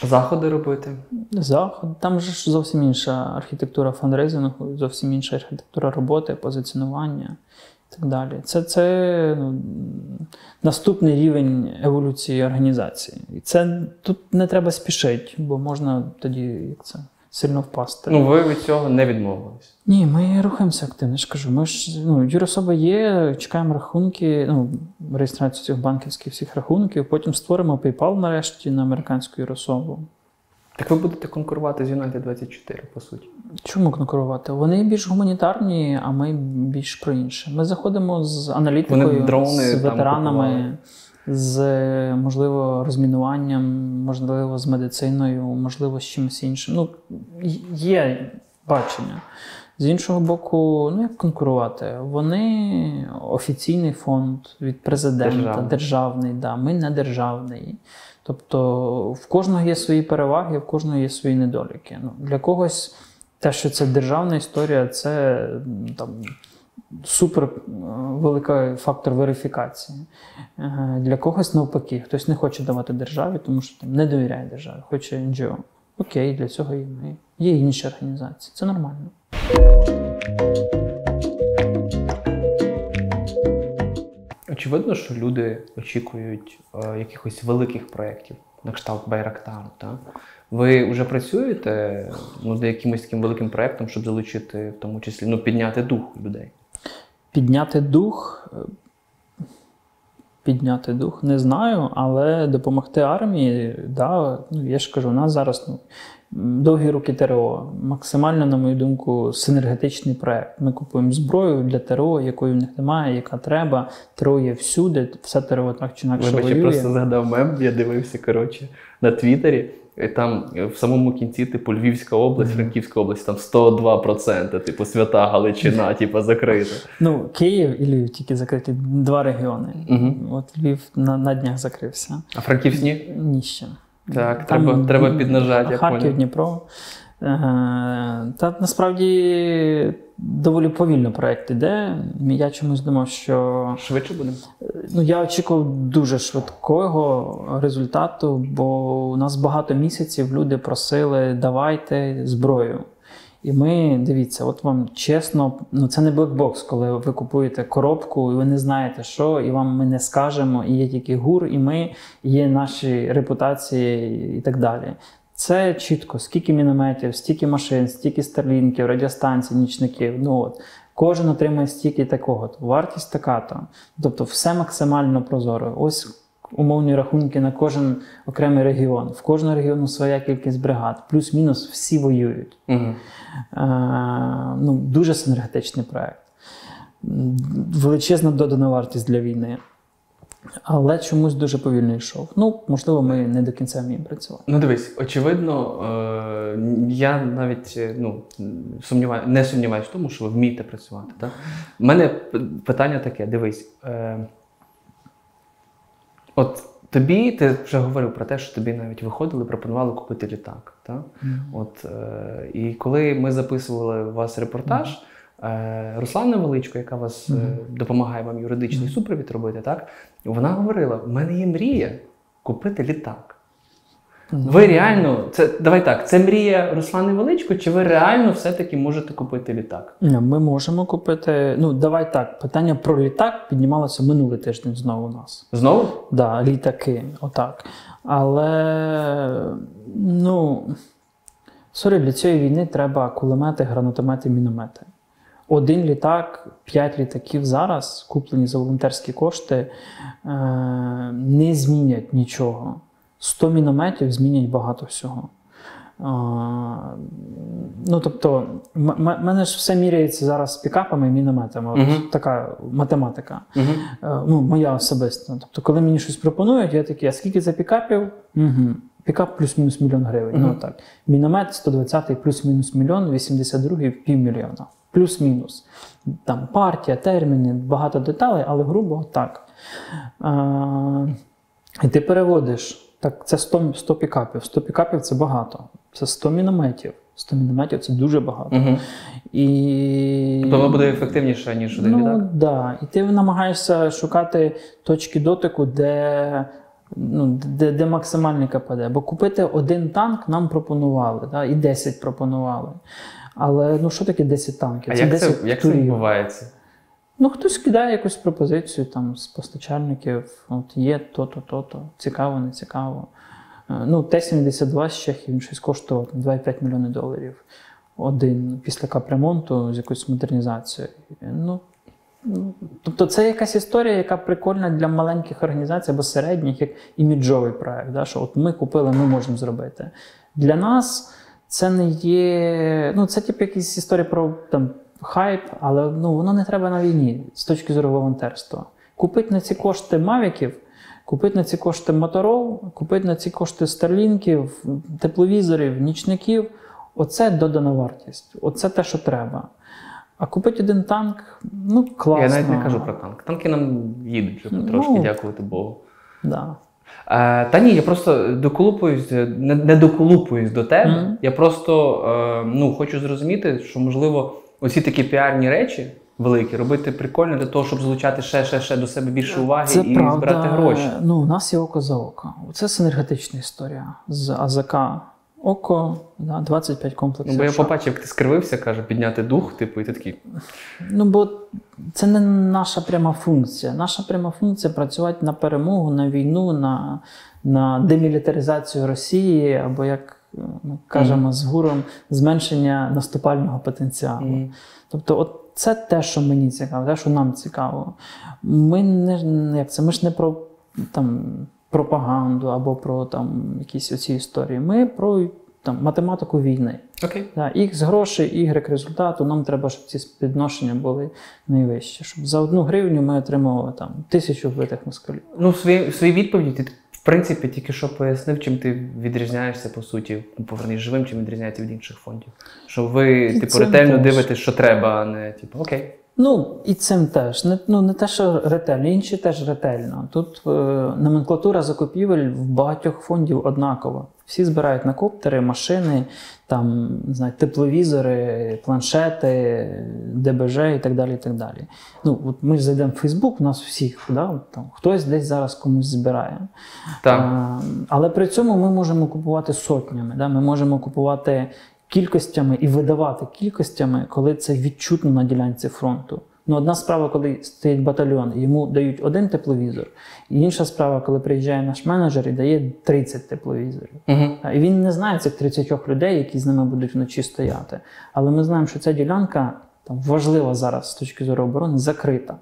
Заходи робити. Заход. Там же ж зовсім інша архітектура фандрейзингу, зовсім інша архітектура роботи, позиціонування і так далі. Це, це ну, наступний рівень еволюції організації. І це тут не треба спішити, бо можна тоді як це, сильно впасти. Ну, ви від цього не відмовились. Ні, ми рухаємося активно. Я ж кажу, ми ж ну, юрособа є, чекаємо рахунки, ну, реєстрацію цих банківських всіх рахунків, потім створимо PayPal нарешті на американську юрособу. Так ви будете конкурувати з United 24, по суті. Чому конкурувати? Вони більш гуманітарні, а ми більш про інше. Ми заходимо з аналітикою, Вони дрони з ветеранами, купували. З можливо розмінуванням, можливо, з медициною, можливо, з чимось іншим. Ну, є бачення. З іншого боку, ну як конкурувати? Вони офіційний фонд від президента, Державний. державний, да. ми не державний. Тобто в кожного є свої переваги, в кожного є свої недоліки. Ну, для когось те, що це державна історія, це там. Супер е, великий фактор верифікації. Е, Для когось навпаки, хтось не хоче давати державі, тому що там не довіряє державі, хоче НГО. Окей, для цього ми. Є інші організації. Це нормально. Очевидно, що люди очікують е, якихось великих проєктів на кшталт Байрактару. Та? Ви вже працюєте ну, над якимось таким великим проєктом, щоб залучити, в тому числі, ну, підняти дух людей. Підняти дух. е, Підняти дух не знаю, але допомогти армії, да, ну, я ж кажу, у нас зараз ну, довгі руки ТРО. Максимально, на мою думку, синергетичний проект. Ми купуємо зброю для ТРО, якої в них немає, яка треба. ТРО є всюди, все ТРО так чи інакше Вибач, я просто згадав мем, я дивився коротше, на Твіттері. І там в самому кінці, типу, Львівська область, Франківська область, там 102%, типу, свята Галичина, типу, закрита. Ну, Київ і Львів тільки закриті два регіони. Угу. От Львів на, на днях закрився. А Франківськ ні? Ні ще. Так, треба, треба піднажати, Харків. Дніпро. Е, Та насправді доволі повільно проєкт іде. Я чомусь думав, що Швидше будемо. ну, я очікував дуже швидкого результату, бо у нас багато місяців люди просили давайте зброю. І ми дивіться, от вам чесно, ну це не блекбокс, коли ви купуєте коробку, і ви не знаєте, що, і вам ми не скажемо, і є тільки гур, і ми, і є наші репутації і так далі. Це чітко, скільки мінометів, стільки машин, стільки старлінків, радіостанцій, нічників. Ну от кожен отримає стільки такого. то Вартість така то. Тобто, все максимально прозоро. Ось умовні рахунки на кожен окремий регіон. В кожного регіону своя кількість бригад, плюс-мінус всі воюють. Угу. Е, ну, дуже синергетичний проект. Величезна додана вартість для війни. Але чомусь дуже повільно йшов. Ну, можливо, ми не до кінця вміємо працювати. Ну дивись, очевидно, е, я навіть е, ну, сумніваю, не сумніваюся в тому, що ви вмієте працювати. Так? У мене питання таке: дивись. Е, от тобі, ти вже говорив про те, що тобі навіть виходили, пропонували купити літак. Так? От, е, і коли ми записували у вас репортаж, е, Руслана Величко, яка вас е, допомагає вам юридичний супровід робити, так? Вона говорила: у мене є мрія купити літак. Ви реально, це давай так, це мрія Руслани Величко, чи ви реально все-таки можете купити літак? Ми можемо купити. Ну, давай так. Питання про літак піднімалося минулий тиждень знову у нас. Знову? Да, літаки, отак. Але ну, сорі, для цієї війни треба кулемети, гранатомети, міномети. Один літак, п'ять літаків зараз, куплені за волонтерські кошти, е, не змінять нічого. 100 мінометів змінять багато всього. Е, ну, тобто, м- мене ж все міряється зараз пікапами і мінометами. От Мгм. Така математика. Угу. Е, ну, моя особиста. Тобто, коли мені щось пропонують, я такий, а скільки це пікапів? Угу. Пікап плюс-мінус мільйон гривень. Ну так. Міномет 120 плюс-мінус мільйон, 82 півмільйона. Плюс-мінус. Там партія, терміни, багато деталей, але грубо так. Е, і ти переводиш. Так, це 100, 100 пікапів. 100 пікапів це багато. Це 100 мінометів. 100 мінометів це дуже багато. Угу. І... Тобто воно буде ефективніше, ніж один Ну, літак? да. І ти намагаєшся шукати точки дотику, де, ну, де, де максимальний КПД. Бо купити один танк нам пропонували, да, і 10 пропонували. Але ну що таке 10 танків? А як це, 10 як це відбувається? Ну, хтось кидає якусь пропозицію там з постачальників, от є то-то, то-то, цікаво, не цікаво. Е, Ну, Т-72 з Чехії він щось коштував 2,5 мільйони доларів. Один після капремонту з якоюсь модернізацією. Ну, Тобто це якась історія, яка прикольна для маленьких організацій або середніх, як іміджовий проект. Да? Що от ми купили, ми можемо зробити. Для нас це не є. Ну, це типу якісь історії про там, хайп, але ну, воно не треба на війні з точки зору волонтерства. Купити на ці кошти мавіків, купити на ці кошти моторол, купити на ці кошти старлінків, тепловізорів, нічників оце додана вартість. Оце те, що треба. А купити один танк, ну класно. Я навіть не кажу про танк. Танки нам їдуть вже потрошки, Ну, дякувати Богу. Да. Е, та ні, я просто доколупуюсь, не, не доколупуюсь до тебе. Мгм. Я просто е, ну, хочу зрозуміти, що можливо оці такі піарні речі великі робити прикольно для того, щоб залучати ще, ще, ще до себе більше уваги Це і правда. збирати гроші. Ну, у нас є око за око. Це синергетична історія з АЗК. Око, да, 25 Ну, комплексів. бо я побачив, як ти скривився, каже, підняти дух, типу, і ти такий. Ну, бо це не наша пряма функція. Наша пряма функція працювати на перемогу, на війну, на, на демілітаризацію Росії, або, як е, ми кажемо з гуром, зменшення наступального потенціалу. Мгм. Тобто, от це те, що мені цікаво, те, що нам цікаво. Ми не як це, ми ж не про там, пропаганду або про там, якісь оці історії. Ми про там, математику війни. Окей. Да, Х грошей, Y результату. Нам треба, щоб ці співвідношення були найвищі. Щоб за одну гривню ми отримували там тисячу вбитих москалів. Ну, в в своїй відповіді ти, в принципі, тільки що пояснив, чим ти відрізняєшся, по суті, ну, живим, чим відрізняється від інших фондів. Що ви, типу, ретельно дивитесь, що треба, а не типу, окей. Ну і цим теж. Не, ну, не те, що ретельно, інші теж ретельно. Тут е, номенклатура закупівель в багатьох фондів однакова. Всі збирають на коптери, машини, там, не знаю, тепловізори, планшети, ДБЖ і так далі. І так далі. Ну, от ми ж зайдемо в Фейсбук, у нас всіх, да, там, хтось десь зараз комусь збирає. Так. А, але при цьому ми можемо купувати сотнями. Да? Ми можемо купувати кількостями і видавати кількостями, коли це відчутно на ділянці фронту. Ну, одна справа, коли стоїть батальйон, йому дають один тепловізор, і інша справа, коли приїжджає наш менеджер і дає 30 тепловізорів. А, І він не знає цих 30 людей, які з ними будуть вночі стояти. Але ми знаємо, що ця ділянка там, важлива зараз з точки зору оборони, закрита.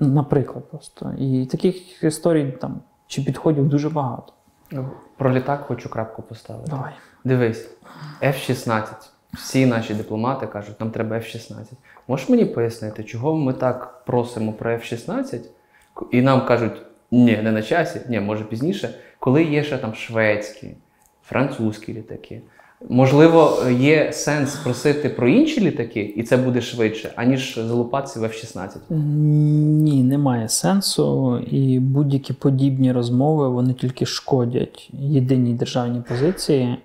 Наприклад, просто. І таких історій там, чи підходів дуже багато. Про літак хочу крапку поставити. Давай. Дивись, F-16. Всі наші дипломати кажуть, нам треба F-16. Можеш мені пояснити, чого ми так просимо про F-16, і нам кажуть, ні, не на часі, ні, може пізніше, коли є ще там шведські, французькі літаки. Можливо, є сенс просити про інші літаки, і це буде швидше, аніж залупатися в F-16. Ні, немає сенсу, і будь-які подібні розмови вони тільки шкодять єдиній державній позиції. Е,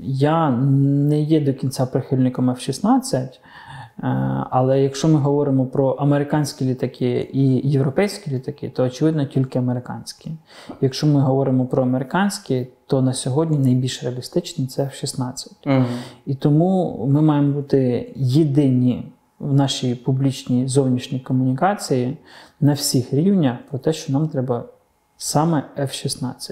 Я не є до кінця прихильником F-16, е, але якщо ми говоримо про американські літаки і європейські літаки, то очевидно тільки американські. Якщо ми говоримо про американські, то на сьогодні найбільш реалістичні це F-16. Угу. І тому ми маємо бути єдині в нашій публічній зовнішній комунікації на всіх рівнях про те, що нам треба саме F-16.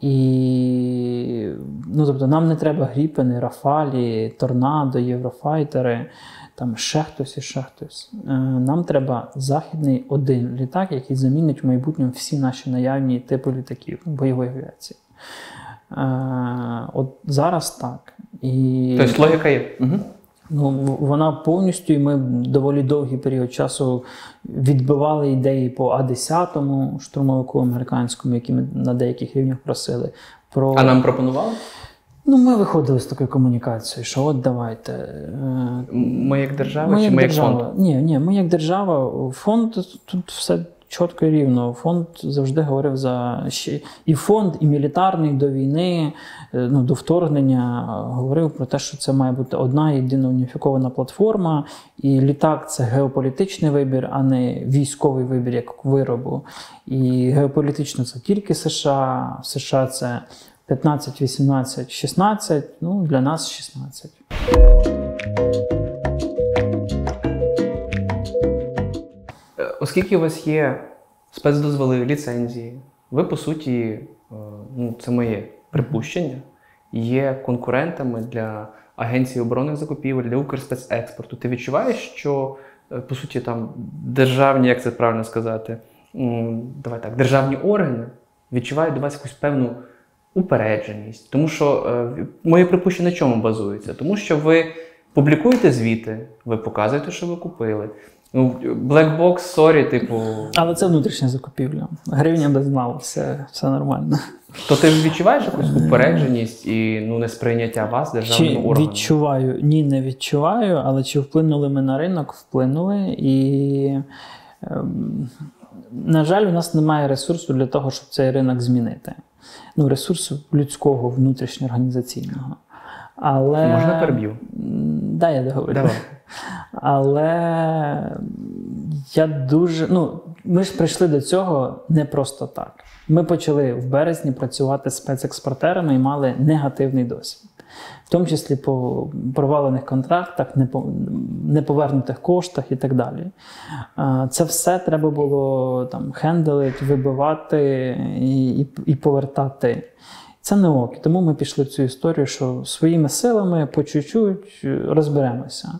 І ну, тобто, нам не треба гріпени, Рафалі, Торнадо, Єврофайтери, там ще хтось і ще хтось. Е, Нам треба західний один літак, який замінить в майбутньому всі наші наявні типи літаків бойової авіації. Е, От зараз так. І... Тобто логіка є. Угу. Ну, вона повністю, і ми доволі довгий період часу відбивали ідеї по А-10 штурмовику американському, які ми на деяких рівнях просили. Про... А нам пропонували? Ну, ми виходили з такою комунікацією, що от давайте. е, Ми як держава чи ми як фонд? Ні, ні, ми як держава. Фонд тут все чітко і рівно. Фонд завжди говорив за ще і фонд, і мілітарний до війни, е, ну до вторгнення говорив про те, що це має бути одна єдина уніфікована платформа, і літак це геополітичний вибір, а не військовий вибір як виробу. І геополітично це тільки США. США це 15, 18, 16. Ну для нас 16. Е, Оскільки у вас є спецдозволи, ліцензії, ви по суті, е, ну це моє припущення, є конкурентами для Агенції оборонних закупівель, для Укрспецекспорту. Ти відчуваєш, що е, по суті там державні, як це правильно сказати, давай так, державні органи відчувають до вас якусь певну упередженість. Тому що е, моє припущення на чому базується? Тому що ви публікуєте звіти, ви показуєте, що ви купили. Ну, Black Box, сорі, типу. Але це внутрішня закупівля. Гривня без мал, все все нормально. То ти відчуваєш якусь упередженість і ну, несприйняття вас державним органом? Відчуваю. Ні, не відчуваю, але чи вплинули ми на ринок? Вплинули. І, ем, на жаль, у нас немає ресурсу для того, щоб цей ринок змінити. Ну, Ресурсу людського, внутрішньоорганізаційного. Але... Можна переб'ю? Да, я договорю. Давай. [laughs] Але я дуже. Ну, ми ж прийшли до цього не просто так. Ми почали в березні працювати з спецекспортерами і мали негативний досвід. В тому числі по провалених контрактах, неповернутих коштах і так далі. Це все треба було там хенделити, вибивати і, і, і повертати. Це не ок. Тому ми пішли в цю історію, що своїми силами по чуть-чуть розберемося.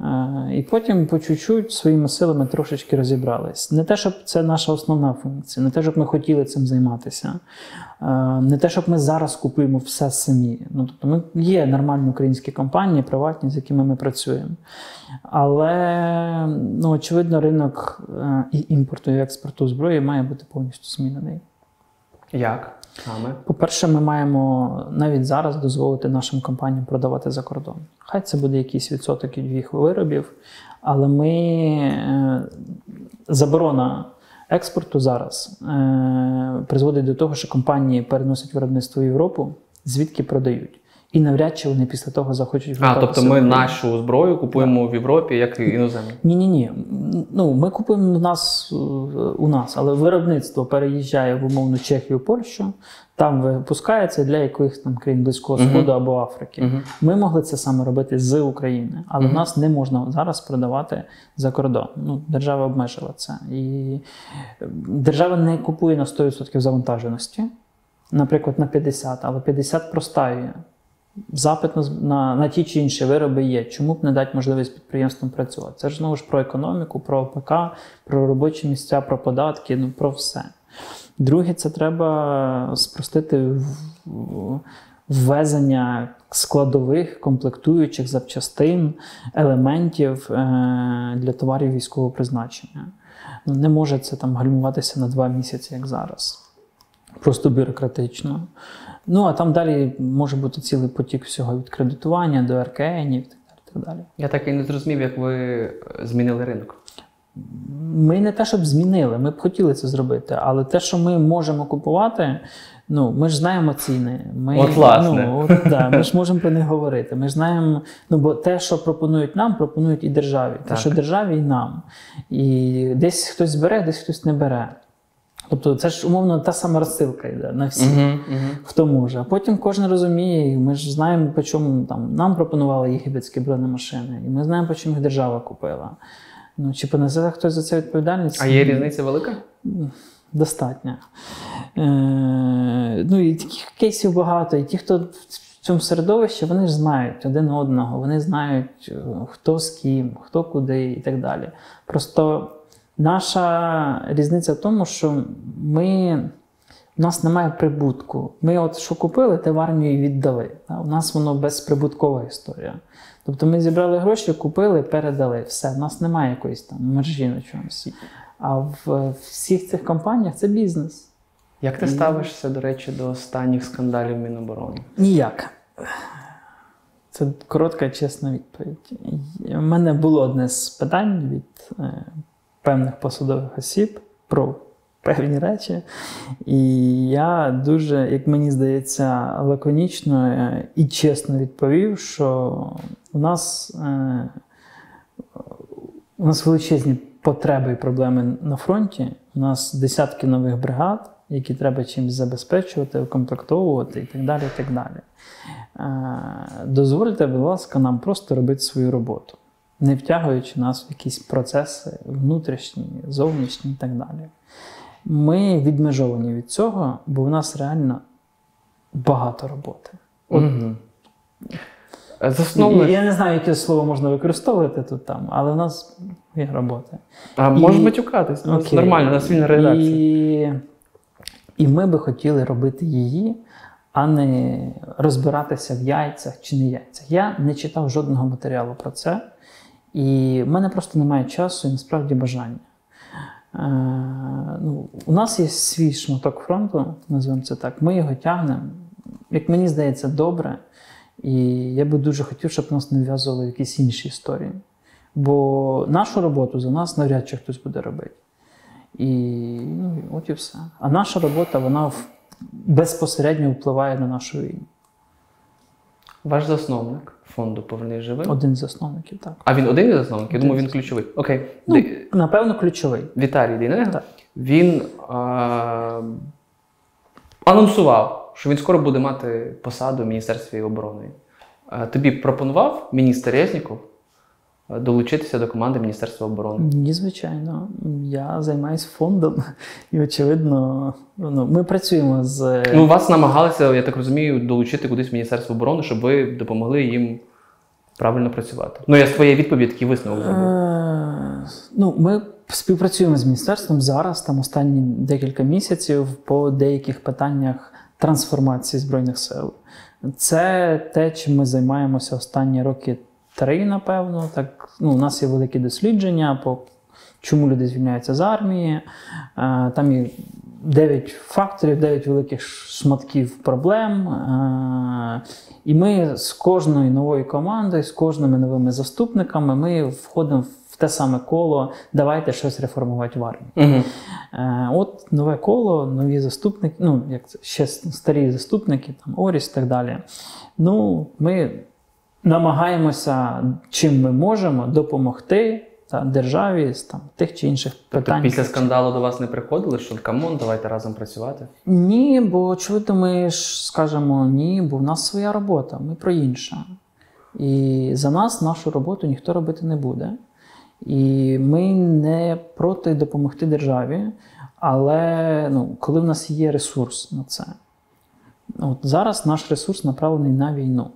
Е, і потім по чуть-чуть своїми силами трошечки розібрались. Не те, щоб це наша основна функція, не те, щоб ми хотіли цим займатися, е, не те, щоб ми зараз купуємо все самі. Ну, тобто ми Є нормальні українські компанії, приватні, з якими ми працюємо. Але, ну, очевидно, ринок е, і імпорту і експорту зброї має бути повністю змінений. Як? Саме? По-перше, ми маємо навіть зараз дозволити нашим компаніям продавати за кордон. Хай це буде якийсь відсоток від їх виробів, але ми е, заборона експорту зараз е, призводить до того, що компанії переносять виробництво в Європу, звідки продають. І навряд чи вони після того захочуть А, тобто ми нашу зброю купуємо так. в Європі як іноземну? Ні, ні, ні. Ну ми купуємо у нас е, у нас, але виробництво переїжджає в умовну Чехію, Польщу, там випускається для якихось там країн близького сходу uh-huh. або Африки. Uh-huh. Ми могли це саме робити з України, але uh-huh. в нас не можна зараз продавати за кордон. Ну, держава обмежила це, і е, держава не купує на 100% завантаженості, наприклад, на 50, але 50 простаює. Запит на, на на, ті чи інші вироби є. Чому б не дати можливість підприємствам працювати? Це ж знову ж про економіку, про ОПК, про робочі місця, про податки, ну про все. Друге, це треба спростити ввезення складових, комплектуючих запчастин, елементів е, для товарів військового призначення. Ну, Не може це там гальмуватися на два місяці, як зараз. Просто бюрократично. Ну, а там далі може бути цілий потік всього від кредитування до РКНів і так далі. так далі. Я так і не зрозумів, як ви змінили ринок. Ми не те, щоб змінили, ми б хотіли це зробити, але те, що ми можемо купувати, ну ми ж знаємо ціни. Ми, от, власне. Ну, от, да, Ми ж можемо про них говорити. Ми ж знаємо, ну бо те, що пропонують нам, пропонують і державі. Те, так. що державі, і нам. І десь хтось бере, десь хтось не бере. Тобто це ж умовно та сама розсилка йде на всіх, uh-huh, uh-huh. хто може. А потім кожен розуміє, ми ж знаємо, по чому там нам пропонували єгипетські бронемашини, і ми знаємо, по чому їх держава купила. Ну, Чи понесе хтось за це відповідальність? А є різниця велика? Достатньо. Е, Ну і таких кейсів багато. І ті, хто в цьому середовищі, вони ж знають один одного, вони знають, е, хто з ким, хто куди і так далі. Просто наша різниця в тому, що ми. У нас немає прибутку. Ми от що купили, те в армію віддали. У нас воно безприбуткова історія. Тобто ми зібрали гроші, купили, передали. Все, у нас немає якоїсь там маржі на чомусь. А в всіх цих компаніях це бізнес. Як ти ставишся, до речі, до останніх скандалів Міноборони? Ніяк. Це коротка, чесна відповідь. У мене було одне з питань від е, певних посадових осіб про певні речі. І я дуже, як мені здається, лаконічно е, і чесно відповів, що у нас е, у нас величезні потреби і проблеми на фронті. У нас десятки нових бригад, які треба чимось забезпечувати, укомплектовувати і так далі. і так далі. Е, дозвольте, будь ласка, нам просто робити свою роботу, не втягуючи нас в якісь процеси внутрішні, зовнішні і так далі. Ми відмежовані від цього, бо в нас реально багато роботи. От, угу. Засновник. Я не знаю, яке слово можна використовувати тут там, але в нас є робота. А і- можеш матюкатись. у нас Окей. Нормально, у нас вільна редакція. І, і ми би хотіли робити її, а не розбиратися в яйцях чи не яйцях. Я не читав жодного матеріалу про це, і в мене просто немає часу і насправді бажання. Е, ну, у нас є свій шматок фронту, називаємо це так. Ми його тягнемо, як мені здається, добре. І я би дуже хотів, щоб нас не в'язували в якісь інші історії. Бо нашу роботу за нас навряд чи хтось буде робити. І ну, от і все. А наша робота вона безпосередньо впливає на нашу війну. Ваш засновник фонду Повернись живим. Один з засновників, так. А він один із засновників? Я думаю, він ключовий. Окей. Ну, Ди- напевно, ключовий. Віталій Дейнега. Так. Він а, анонсував, що він скоро буде мати посаду в Міністерстві оборони. А, тобі пропонував міністр Резніков долучитися до команди Міністерства оборони. Ні, звичайно. Я займаюся фондом, і очевидно, ну, ми працюємо з. Ну, вас намагалися, я так розумію, долучити кудись Міністерство оборони, щоб ви допомогли їм правильно працювати. Ну, я з твоєї відповіді такий висновок зробив. Е, Ну, ми співпрацюємо з міністерством зараз, там останні декілька місяців по деяких питаннях трансформації Збройних сил. Це те, чим ми займаємося останні роки три, напевно. Так, ну, у нас є великі дослідження по чому люди звільняються з армії. Е, Там є 9 факторів, 9 великих шматків проблем. Е, І ми з кожною новою командою, з кожними новими заступниками, ми входимо в те саме коло. Давайте щось реформувати в армії. Угу. Е, От нове коло, нові заступники, ну як це ще старі заступники, там Оріс і так далі. Ну, ми намагаємося, чим ми можемо, допомогти та, державі з там тих чи інших Тобто питань. після скандалу до вас не приходили, що камон, давайте разом працювати. Ні, бо очевидно, ми ж скажемо ні, бо в нас своя робота, ми про інше. І за нас нашу роботу ніхто робити не буде. І ми не проти допомогти державі, але ну, коли в нас є ресурс на це. От зараз наш ресурс направлений на війну.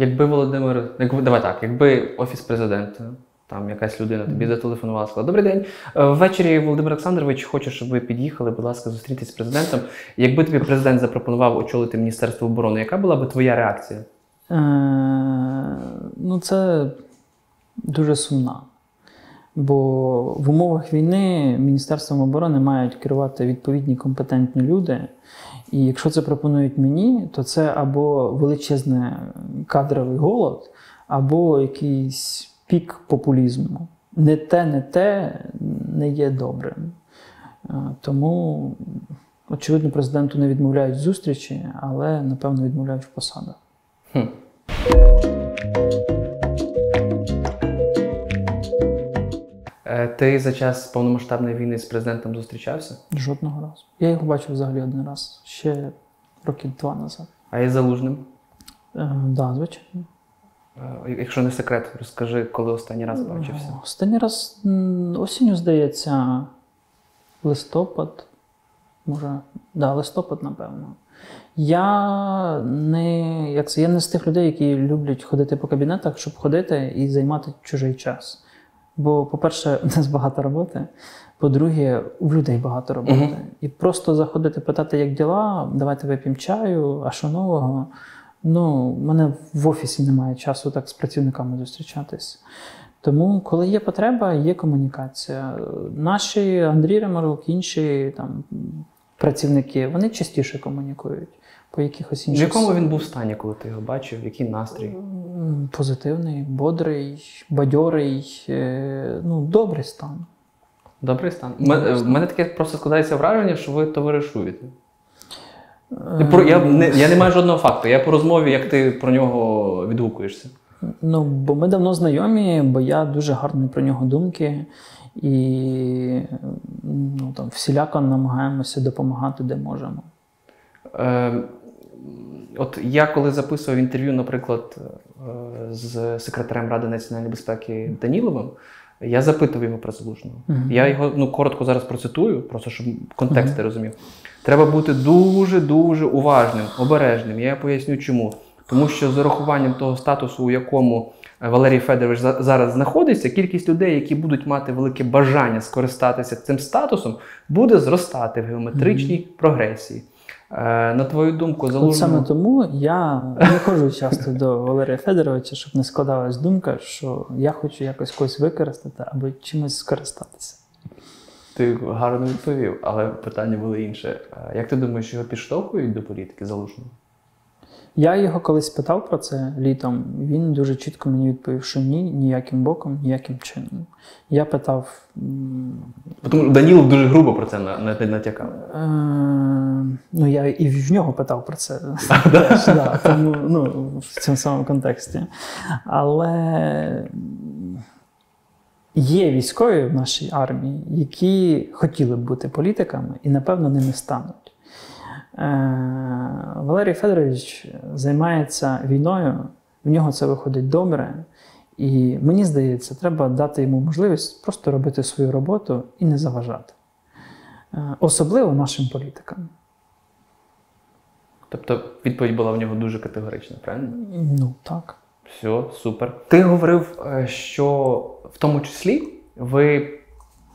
Якби Володимир, якби давай так, якби офіс президента, там якась людина тобі зателефонувала, сказала: Добрий день. е, Ввечері Володимир Олександрович хоче, щоб ви під'їхали, будь ласка, зустрітись з президентом. Якби тобі президент запропонував очолити Міністерство оборони, яка була би твоя реакція? Е, ну, це дуже сумна. Бо в умовах війни Міністерством оборони мають керувати відповідні компетентні люди. І якщо це пропонують мені, то це або величезний кадровий голод, або якийсь пік популізму. Не те, не те не є добрим. Е, Тому, очевидно, президенту не відмовляють зустрічі, але напевно відмовляють в посадах. Хм. Ти за час повномасштабної війни з президентом зустрічався? Жодного разу. Я його бачив взагалі один раз, ще років два назад. А із залужним? Е, да, звичайно. Е, Якщо не секрет, розкажи, коли останній раз бачився. Останній раз осінню, здається, листопад. Може, да, листопад, напевно. Я не, як це, я не з тих людей, які люблять ходити по кабінетах, щоб ходити і займати чужий час. Бо, по-перше, у нас багато роботи. По-друге, у людей багато роботи. Мгм. І просто заходити, питати, як діла, давайте вип'ємо чаю, а що нового. Ну, в мене в офісі немає часу так з працівниками зустрічатись. Тому, коли є потреба, є комунікація. Наші Андрій Ремарук, інші там працівники, вони частіше комунікують по якихось В якому він був стані, коли ти його бачив? Який настрій? Позитивний, бодрий, бадьорий, е, ну, добрий стан. Добрий стан. У мене, в мене таке просто складається враження, що ви товаришуєте. Е, я, не, я не маю жодного факту. Я по розмові, як ти про нього відгукуєшся. Ну, бо ми давно знайомі, бо я дуже гарні про нього думки. І ну, там, всіляко намагаємося допомагати, де можемо. Е, от я коли записував інтерв'ю, наприклад, е, з секретарем Ради національної безпеки Даніловим, я запитував його про залужного. Мгм. Я його ну, коротко зараз процитую, просто щоб контекст ти розумів. Треба бути дуже-дуже уважним, обережним. Я поясню чому. Тому що з урахуванням того статусу, у якому е, Валерій Федорович за- зараз знаходиться, кількість людей, які будуть мати велике бажання скористатися цим статусом, буде зростати в геометричній прогресії. Е, На твою думку, От саме тому я не ходжу часто до Валерія Федоровича, щоб не складалась думка, що я хочу якось когось використати або чимось скористатися. Ти гарно відповів, але питання було інше. Е, Як ти думаєш, його підштовхують до політики залужного? Я його колись питав про це літом. Він дуже чітко мені відповів, що ні, ніяким боком, ніяким чином. Я питав. Тому Данілов дуже грубо про це на- на- натякав. Е, ну, я і в нього питав про це. [laughs] Тому, ну, в цьому самому контексті. Але є військові в нашій армії, які хотіли б бути політиками і, напевно, ними стануть. Е, Валерій Федорович займається війною, в нього це виходить добре. І мені здається, треба дати йому можливість просто робити свою роботу і не заважати. Е, Особливо нашим політикам. Тобто відповідь була в нього дуже категорична, правильно? Ну так. Все, супер. Ти говорив, е, що в тому числі ви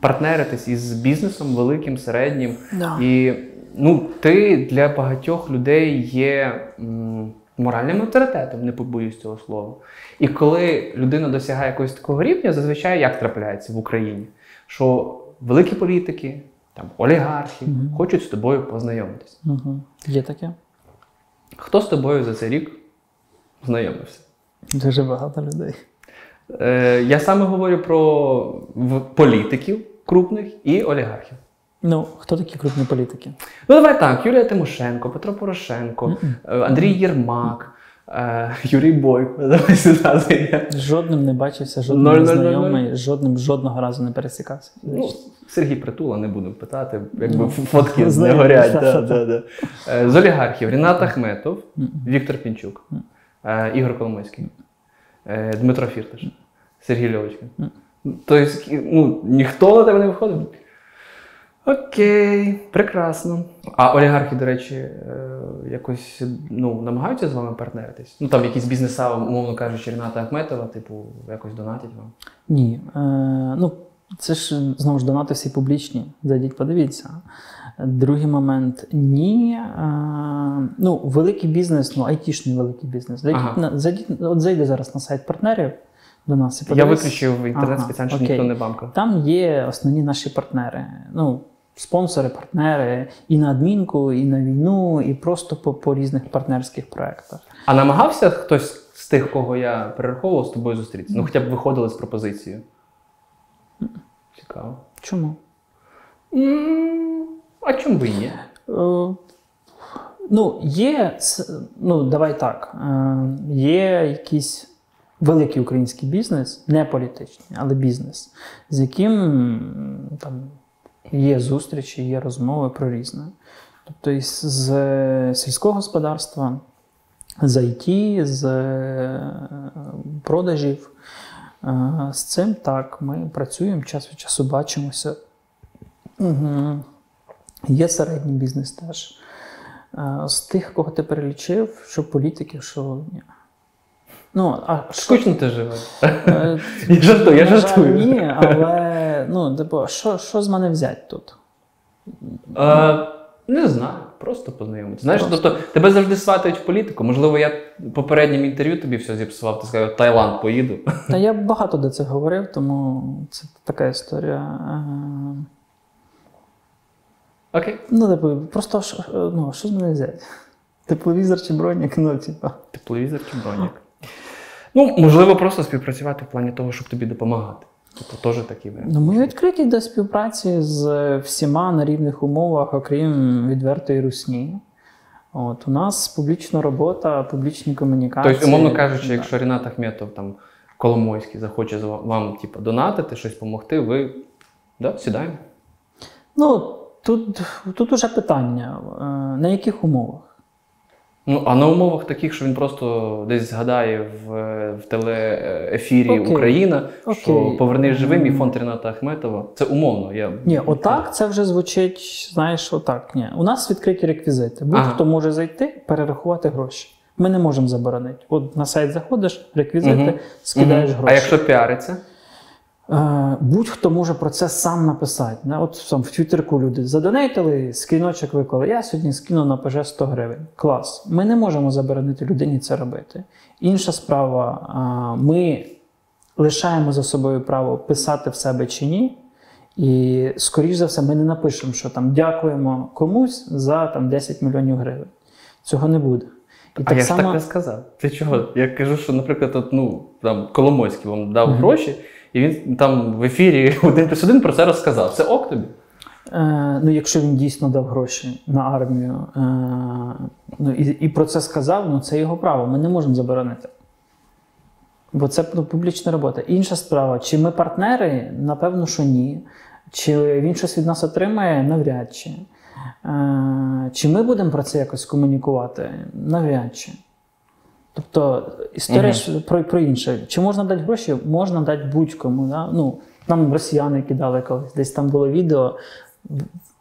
партнеритесь із бізнесом великим, середнім. Да. І ну, ти для багатьох людей є моральним авторитетом, не побоюсь цього слова. І коли людина досягає якогось такого рівня, зазвичай як трапляється в Україні, що великі політики, там олігархи Мгм. хочуть з тобою познайомитися. Угу. Є таке. Хто з тобою за цей рік знайомився? Дуже багато людей. Е, я саме говорю про політиків крупних і олігархів. Ну, хто такі крупні політики? Ну, давай так: Юлія Тимошенко, Петро Порошенко, Мгм. е, Андрій Єрмак, е, Юрій Бойко. [laughs] Давай сюди зайдемо. Жодним не бачився, жодним не знайомий, жодним жодного разу не пересікався. Ну, Сергій Притула не буду питати, якби Ну, фотки не горять. [laughs] да, Да, да. Е, З олігархів Рінат Ахметов. Віктор Пінчук, е, Ігор Коломойський, е, Дмитро Фірташ, Сергій Льовочкин. Тобто, ну, ніхто на тебе не виходив. Окей, прекрасно. А олігархи, до речі, е, якось ну, намагаються з вами партнеритись? Ну там якісь бізнеса, умовно кажучи, Ріната Ахметова, типу, якось донатять вам. Ні. Е, ну, це ж знову ж донати всі публічні. Зайдіть, подивіться. Другий момент ні. Е, ну, великий бізнес, ну, айтішний великий бізнес. Зайдіть, Ага. на, зайдіть, от зайди зараз на сайт партнерів до нас і Я виключив інтернет Ага, спеціально, щоб ніхто не бамкав. Там є основні наші партнери. Ну, спонсори, партнери і на адмінку, і на війну, і просто по, по різних партнерських проєктах. А намагався хтось з тих, кого я перераховував, з тобою зустрітися? Ну, хоча б виходили з пропозицією. Цікаво. Чому? А чому би і ні? Е, Ну, є, ну, давай так. е, Є якийсь великий український бізнес, не політичний, але бізнес, з яким там є зустрічі, є розмови про різне. Тобто із з сільського господарства, з IT, з е, продажів. Е, З цим так, ми працюємо, час від часу бачимося. Угу. Є середній бізнес теж. Е, З тих, кого ти перелічив, що політиків, що ні. Ну, а Скучно ти живе. [laughs] Я жартую, я жартую. Ні, але ну, типу, що, що з мене взяти тут? Е, не знаю, просто познайомитися. Знаєш, Просто. тобто тебе завжди сватають в політику. Можливо, я в попередньому інтерв'ю тобі все зіпсував, ти сказав, Таїланд поїду. [laughs] Та я багато до цього говорив, тому це така історія. Е, Окей. Ну, типу, просто що, ну, що з мене взяти? [laughs] Тепловізор чи бронік, ну, типу. Тепловізор чи бронік. Ну, можливо, просто співпрацювати в плані того, щоб тобі допомагати. Тобто теж варіант. Ну, ми відкриті до співпраці з всіма на рівних умовах, окрім відвертої русні. От, у нас публічна робота, публічні комунікації. Тобто, умовно кажучи, Да. якщо Рінат Ахметов там Коломойський захоче вам типу, донатити, щось допомогти, ви да, сідаємо. Ну, тут, тут уже питання, е, на яких умовах? Ну, а на умовах таких, що він просто десь згадає в, в телеефірі Окей. Україна, що Окей. повернись живим і фонд Ріната Ахметова. Це умовно. Я... Ні, отак це вже звучить, знаєш, отак. Ні. У нас відкриті реквізити. Будь-хто Ага. може зайти, перерахувати гроші. Ми не можемо заборонити. От на сайт заходиш, реквізити, Мгм. скидаєш Мгм. гроші. А якщо піариться? Е, Будь-хто може про це сам написати. От там в Твіттерку люди задонейтили, скріночок виклали. Я сьогодні скину на ПЖ 100 гривень. Клас. Ми не можемо заборонити людині це робити. Інша справа, ми лишаємо за собою право писати в себе чи ні. І, скоріш за все, ми не напишемо, що там дякуємо комусь за там, 10 мільйонів гривень. Цього не буде. І а я ж так не сказав. Ти чого? Я кажу, що, наприклад, от, ну, там, Коломойський вам дав Мгм. гроші, і він там в ефірі [laughs] один плюс один про це розказав. Це ок тобі? Е, ну, якщо він дійсно дав гроші на армію е, ну, і, і про це сказав, ну це його право. Ми не можемо заборонити. Бо це ну, публічна робота. Інша справа, чи ми партнери? Напевно, що ні. Чи він щось від нас отримає? Навряд чи. Е, чи ми будемо про це якось комунікувати? Навряд чи. Тобто історія ж про, про інше. Чи можна дати гроші? Можна дати будь-кому. Да? Ну, нам росіяни кидали колись. Десь там було відео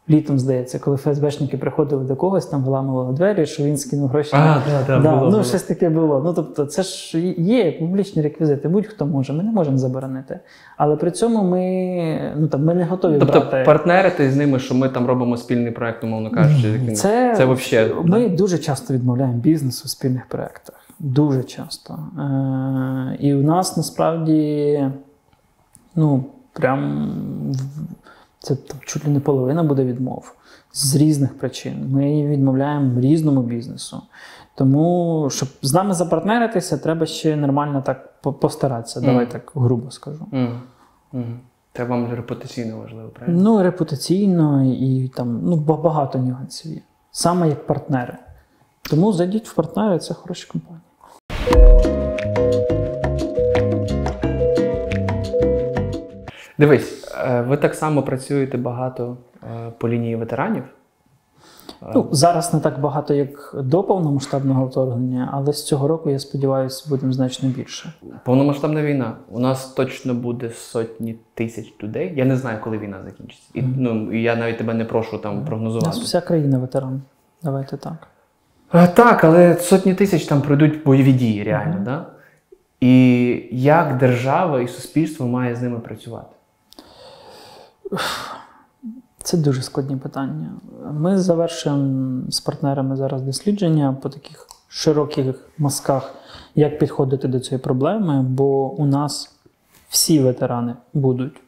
літом, здається, коли ФСБшники приходили до когось, там виламували двері, що він скинув гроші. да, да, Да, було, ну, було. щось таке було. Ну, тобто, це ж є публічні реквізити, будь-хто може, ми не можемо заборонити. Але при цьому ми, ну, там, ми не готові Тобто брати. партнерити з ними, що ми там робимо спільний проект, умовно кажучи, Це, це вообще, Ми дуже часто відмовляємо бізнесу в спільних проєктах. Дуже часто. Е, і у нас насправді, ну, прям це там, чуть ли не половина буде відмов з різних причин. Ми відмовляємо різному бізнесу. Тому, щоб з нами запартнеритися, треба ще нормально так постаратися. Мгм. Давай так грубо скажу. Мгм. Мгм. Це вам репутаційно важливо, правильно? Ну, репутаційно і там ну, багато нюансів є. Саме як партнери. Тому зайдіть в партнери, це хороші компанії. Дивись, е, ви так само працюєте багато е, по лінії ветеранів. Е, Ну, зараз не так багато, як до повномасштабного вторгнення, але з цього року, я сподіваюся, будемо значно більше. Повномасштабна війна. У нас точно буде сотні тисяч людей. Я не знаю, коли війна закінчиться. І, ну, я навіть тебе не прошу там У нас вся країна ветеран. Давайте так. Так, але сотні тисяч там пройдуть бойові дії, реально, Мгм. да? І як держава і суспільство має з ними працювати? Це дуже складні питання. Ми завершуємо з партнерами зараз дослідження по таких широких мазках, як підходити до цієї проблеми, бо у нас всі ветерани будуть.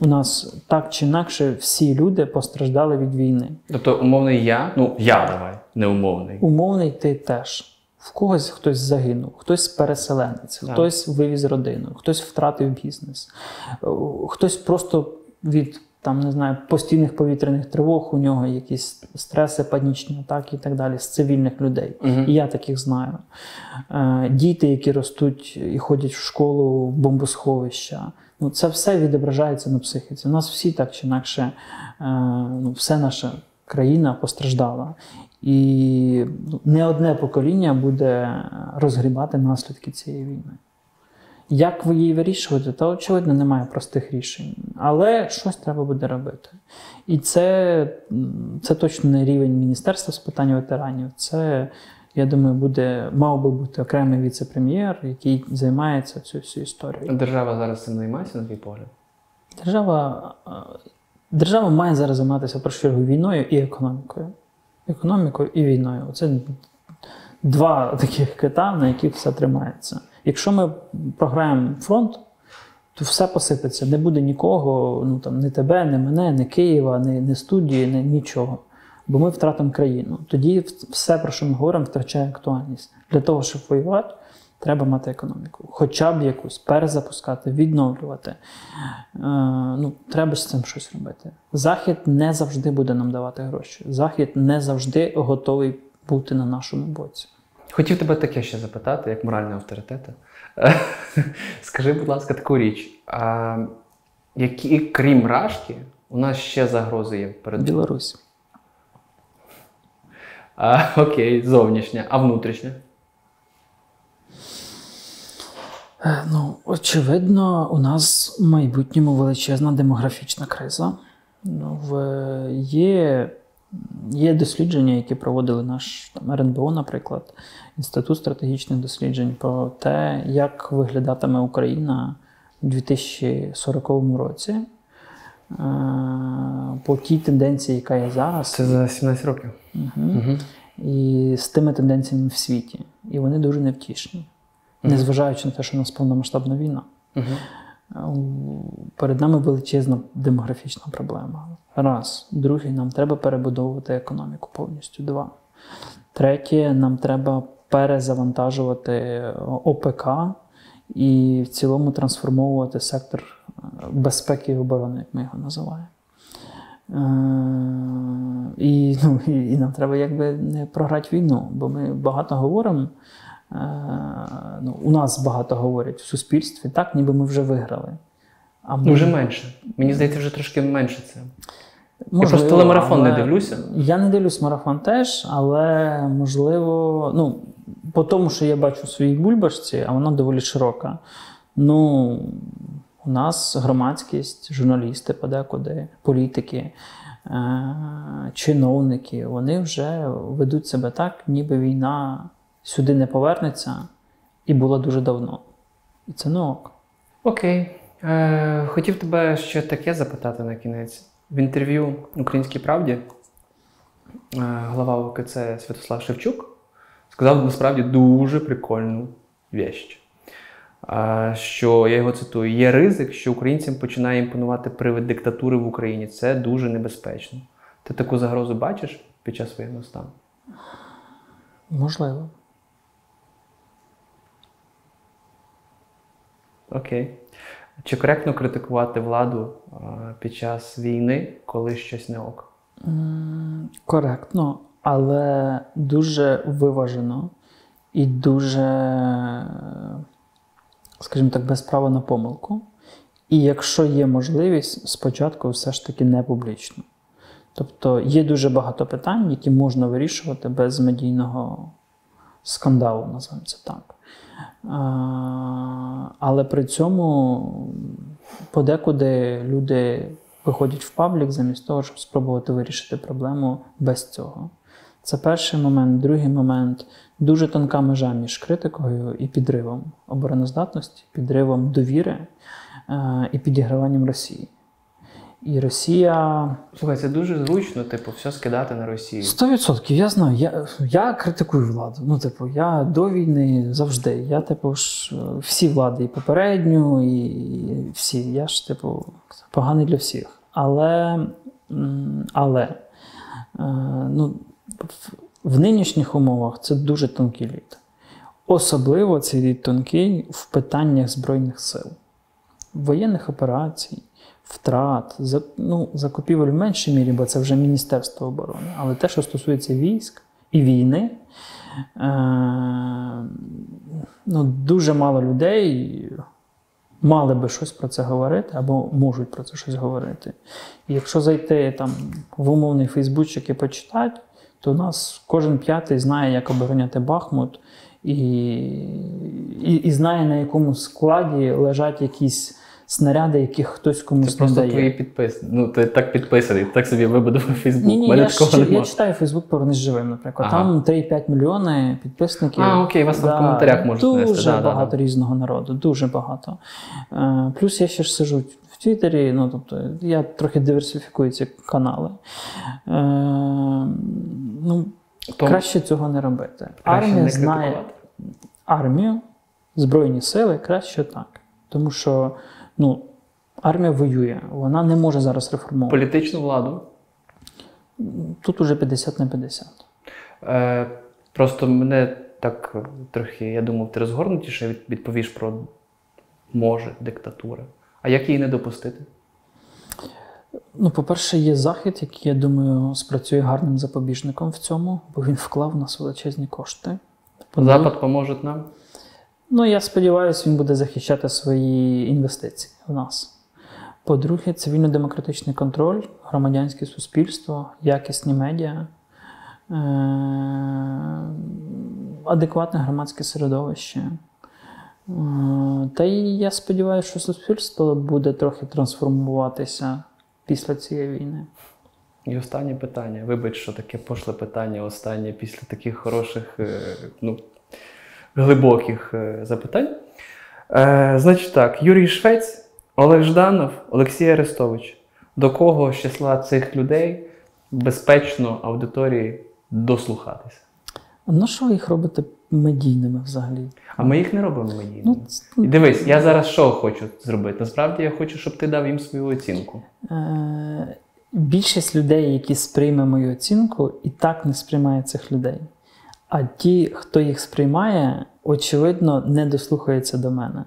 У нас так чи інакше всі люди постраждали від війни. Тобто, умовний я, ну я давай, не умовний. Умовний ти теж. В когось хтось загинув, хтось переселенець, Так. хтось вивіз родину, хтось втратив бізнес, Е, хтось просто від там не знаю постійних повітряних тривог у нього якісь стреси, панічні атаки і так далі з цивільних людей. Мгм. І я таких знаю. Е, Діти, які ростуть і ходять в школу, в бомбосховища. Ну, це все відображається на психіці. У нас всі так чи інакше, е, ну, все наша країна постраждала. І ну, не одне покоління буде розгрібати наслідки цієї війни. Як ви її вирішувати, то очевидно немає простих рішень. Але щось треба буде робити. І це, це точно не рівень Міністерства з питань ветеранів. Це, я думаю, буде, мав би бути окремий віце-прем'єр, який займається цією всю історією. Держава зараз цим займається, на твій погляд? Держава, держава має зараз займатися першу чергу війною і економікою. Економікою і війною. Це два таких кита, на яких все тримається. Якщо ми програємо фронт, то все посипеться. Не буде нікого, ну там не тебе, не мене, не Києва, не, не студії, не нічого. Бо ми втратимо країну. Тоді все, про що ми говоримо, втрачає актуальність. Для того, щоб воювати, треба мати економіку. Хоча б якусь перезапускати, відновлювати. Е, ну, треба з цим щось робити. Захід не завжди буде нам давати гроші. Захід не завжди готовий бути на нашому боці. Хотів тебе таке ще запитати, як моральний авторитет. [laughs] Скажи, будь ласка, таку річ. А, які, крім Рашки, у нас ще загрози є перед Білорусь. А, [laughs] окей, зовнішня, а внутрішня? Е, Ну, очевидно, у нас в майбутньому величезна демографічна криза. Ну, в, є Є дослідження, які проводили наш там, РНБО, наприклад, Інститут стратегічних досліджень, про те, як виглядатиме Україна у 2040 році. Е, по тій тенденції, яка є зараз. Це за 17 років. Угу. Угу. І з тими тенденціями в світі. І вони дуже невтішні, незважаючи на те, що у нас повномасштабна війна. Угу. Перед нами величезна демографічна проблема. Раз. Другий, нам треба перебудовувати економіку повністю. Два. Третє, нам треба перезавантажувати ОПК і в цілому трансформовувати сектор безпеки і оборони, як ми його називаємо. І [laughs] ну, і нам треба якби не програти війну, бо ми багато говоримо. Ну, У нас багато говорять в суспільстві, так, ніби ми вже виграли. А ми... Вже менше. Мені здається, вже трошки менше це. Можливо, я просто телемарафон не дивлюся. Я не дивлюсь марафон теж, але можливо, ну, по тому, що я бачу в своїй бульбашці, а вона доволі широка. Ну, у нас громадськість, журналісти подекуди, політики, е- чиновники, вони вже ведуть себе так, ніби війна сюди не повернеться і була дуже давно. І це не ок. Окей. Е, Хотів тебе ще таке запитати на кінець. В інтерв'ю Українській правді е, глава ОКЦ Святослав Шевчук сказав насправді дуже прикольну віщ. Що я його цитую: є ризик, що українцям починає імпонувати привид диктатури в Україні. Це дуже небезпечно. Ти таку загрозу бачиш під час воєнного стану? Можливо. Окей. Чи коректно критикувати владу під час війни, коли щось не ок? Коректно, але дуже виважено і дуже, скажімо так, без права на помилку. І якщо є можливість, спочатку все ж таки не публічно. Тобто є дуже багато питань, які можна вирішувати без медійного скандалу, називаємо це так. Але при цьому подекуди люди виходять в паблік замість того, щоб спробувати вирішити проблему без цього. Це перший момент. Другий момент дуже тонка межа між критикою і підривом обороноздатності, підривом довіри і підіграванням Росії. І Росія. Слухай, це дуже зручно, типу, все скидати на Росію. Сто відсотків, я знаю. Я я критикую владу. Ну, типу, я до війни завжди. Я, типу, ж всі влади, і попередню, і всі. Я ж, типу, поганий для всіх. Але але е, ну, в нинішніх умовах це дуже тонкий лід. Особливо цей лід тонкий в питаннях Збройних сил, воєнних операцій втрат, ну, закупівель в меншій мірі, бо це вже Міністерство оборони. Але те, що стосується військ і війни, е, ну, дуже мало людей мали би щось про це говорити або можуть про це щось говорити. І якщо зайти там в умовний Фейсбучик і почитати, то у нас кожен п'ятий знає, як обороняти Бахмут. І, і і, знає, на якому складі лежать якісь снаряди, яких хтось комусь Це просто не дає. твої підписки. Ну, ти так підписаний, так собі вибудував Фейсбук. Ні, ні, я, ж, я читаю Фейсбук повернись живим, наприклад. Ага. Там 3-5 мільйони підписників. А, окей, вас да, в коментарях можуть Дуже нести. Да, багато да, різного народу, дуже багато. Е, плюс я ще ж сижу Твіттері, ну тобто я трохи диверсифікую ці канали. Е, ну, Том, Краще цього не робити. Армія не знає армію, Збройні сили краще так. Тому що ну, армія воює, вона не може зараз реформувати. Політичну владу? Тут уже 50 на 50. Е, Просто мене так трохи, я думав, ти розгорнутіше відповіш про може диктатура. А як її не допустити? Ну, по-перше, є захід, який, я думаю, спрацює гарним запобіжником в цьому, бо він вклав в нас величезні кошти. Запад поможе нам? Ну, я сподіваюся, він буде захищати свої інвестиції в нас. По-друге, цивільно-демократичний контроль, громадянське суспільство, якісні медіа, е- адекватне громадське середовище. Е- та й я сподіваюся, що суспільство буде трохи трансформуватися після цієї війни. І останнє питання. Вибач, що таке пошле питання останнє після таких хороших, е, ну, глибоких е, запитань. Е, значить так, Юрій Швець, Олег Жданов, Олексій Арестович. До кого з числа цих людей безпечно аудиторії дослухатися? Ну, що їх робите медійними взагалі? А ми їх не робимо медійними. Ну, ц- І дивись, я зараз що хочу зробити? Насправді я хочу, щоб ти дав їм свою оцінку. Е, більшість людей, які сприйме мою оцінку, і так не сприймає цих людей. А ті, хто їх сприймає, очевидно, не дослухаються до мене.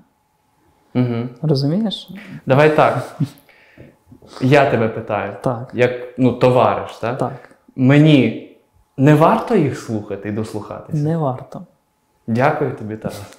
Угу. Розумієш? Давай так. Я тебе питаю, Так. як ну, товариш, так? Так. Мені не варто їх слухати і дослухатися. Не варто. Дякую тобі, Тарас.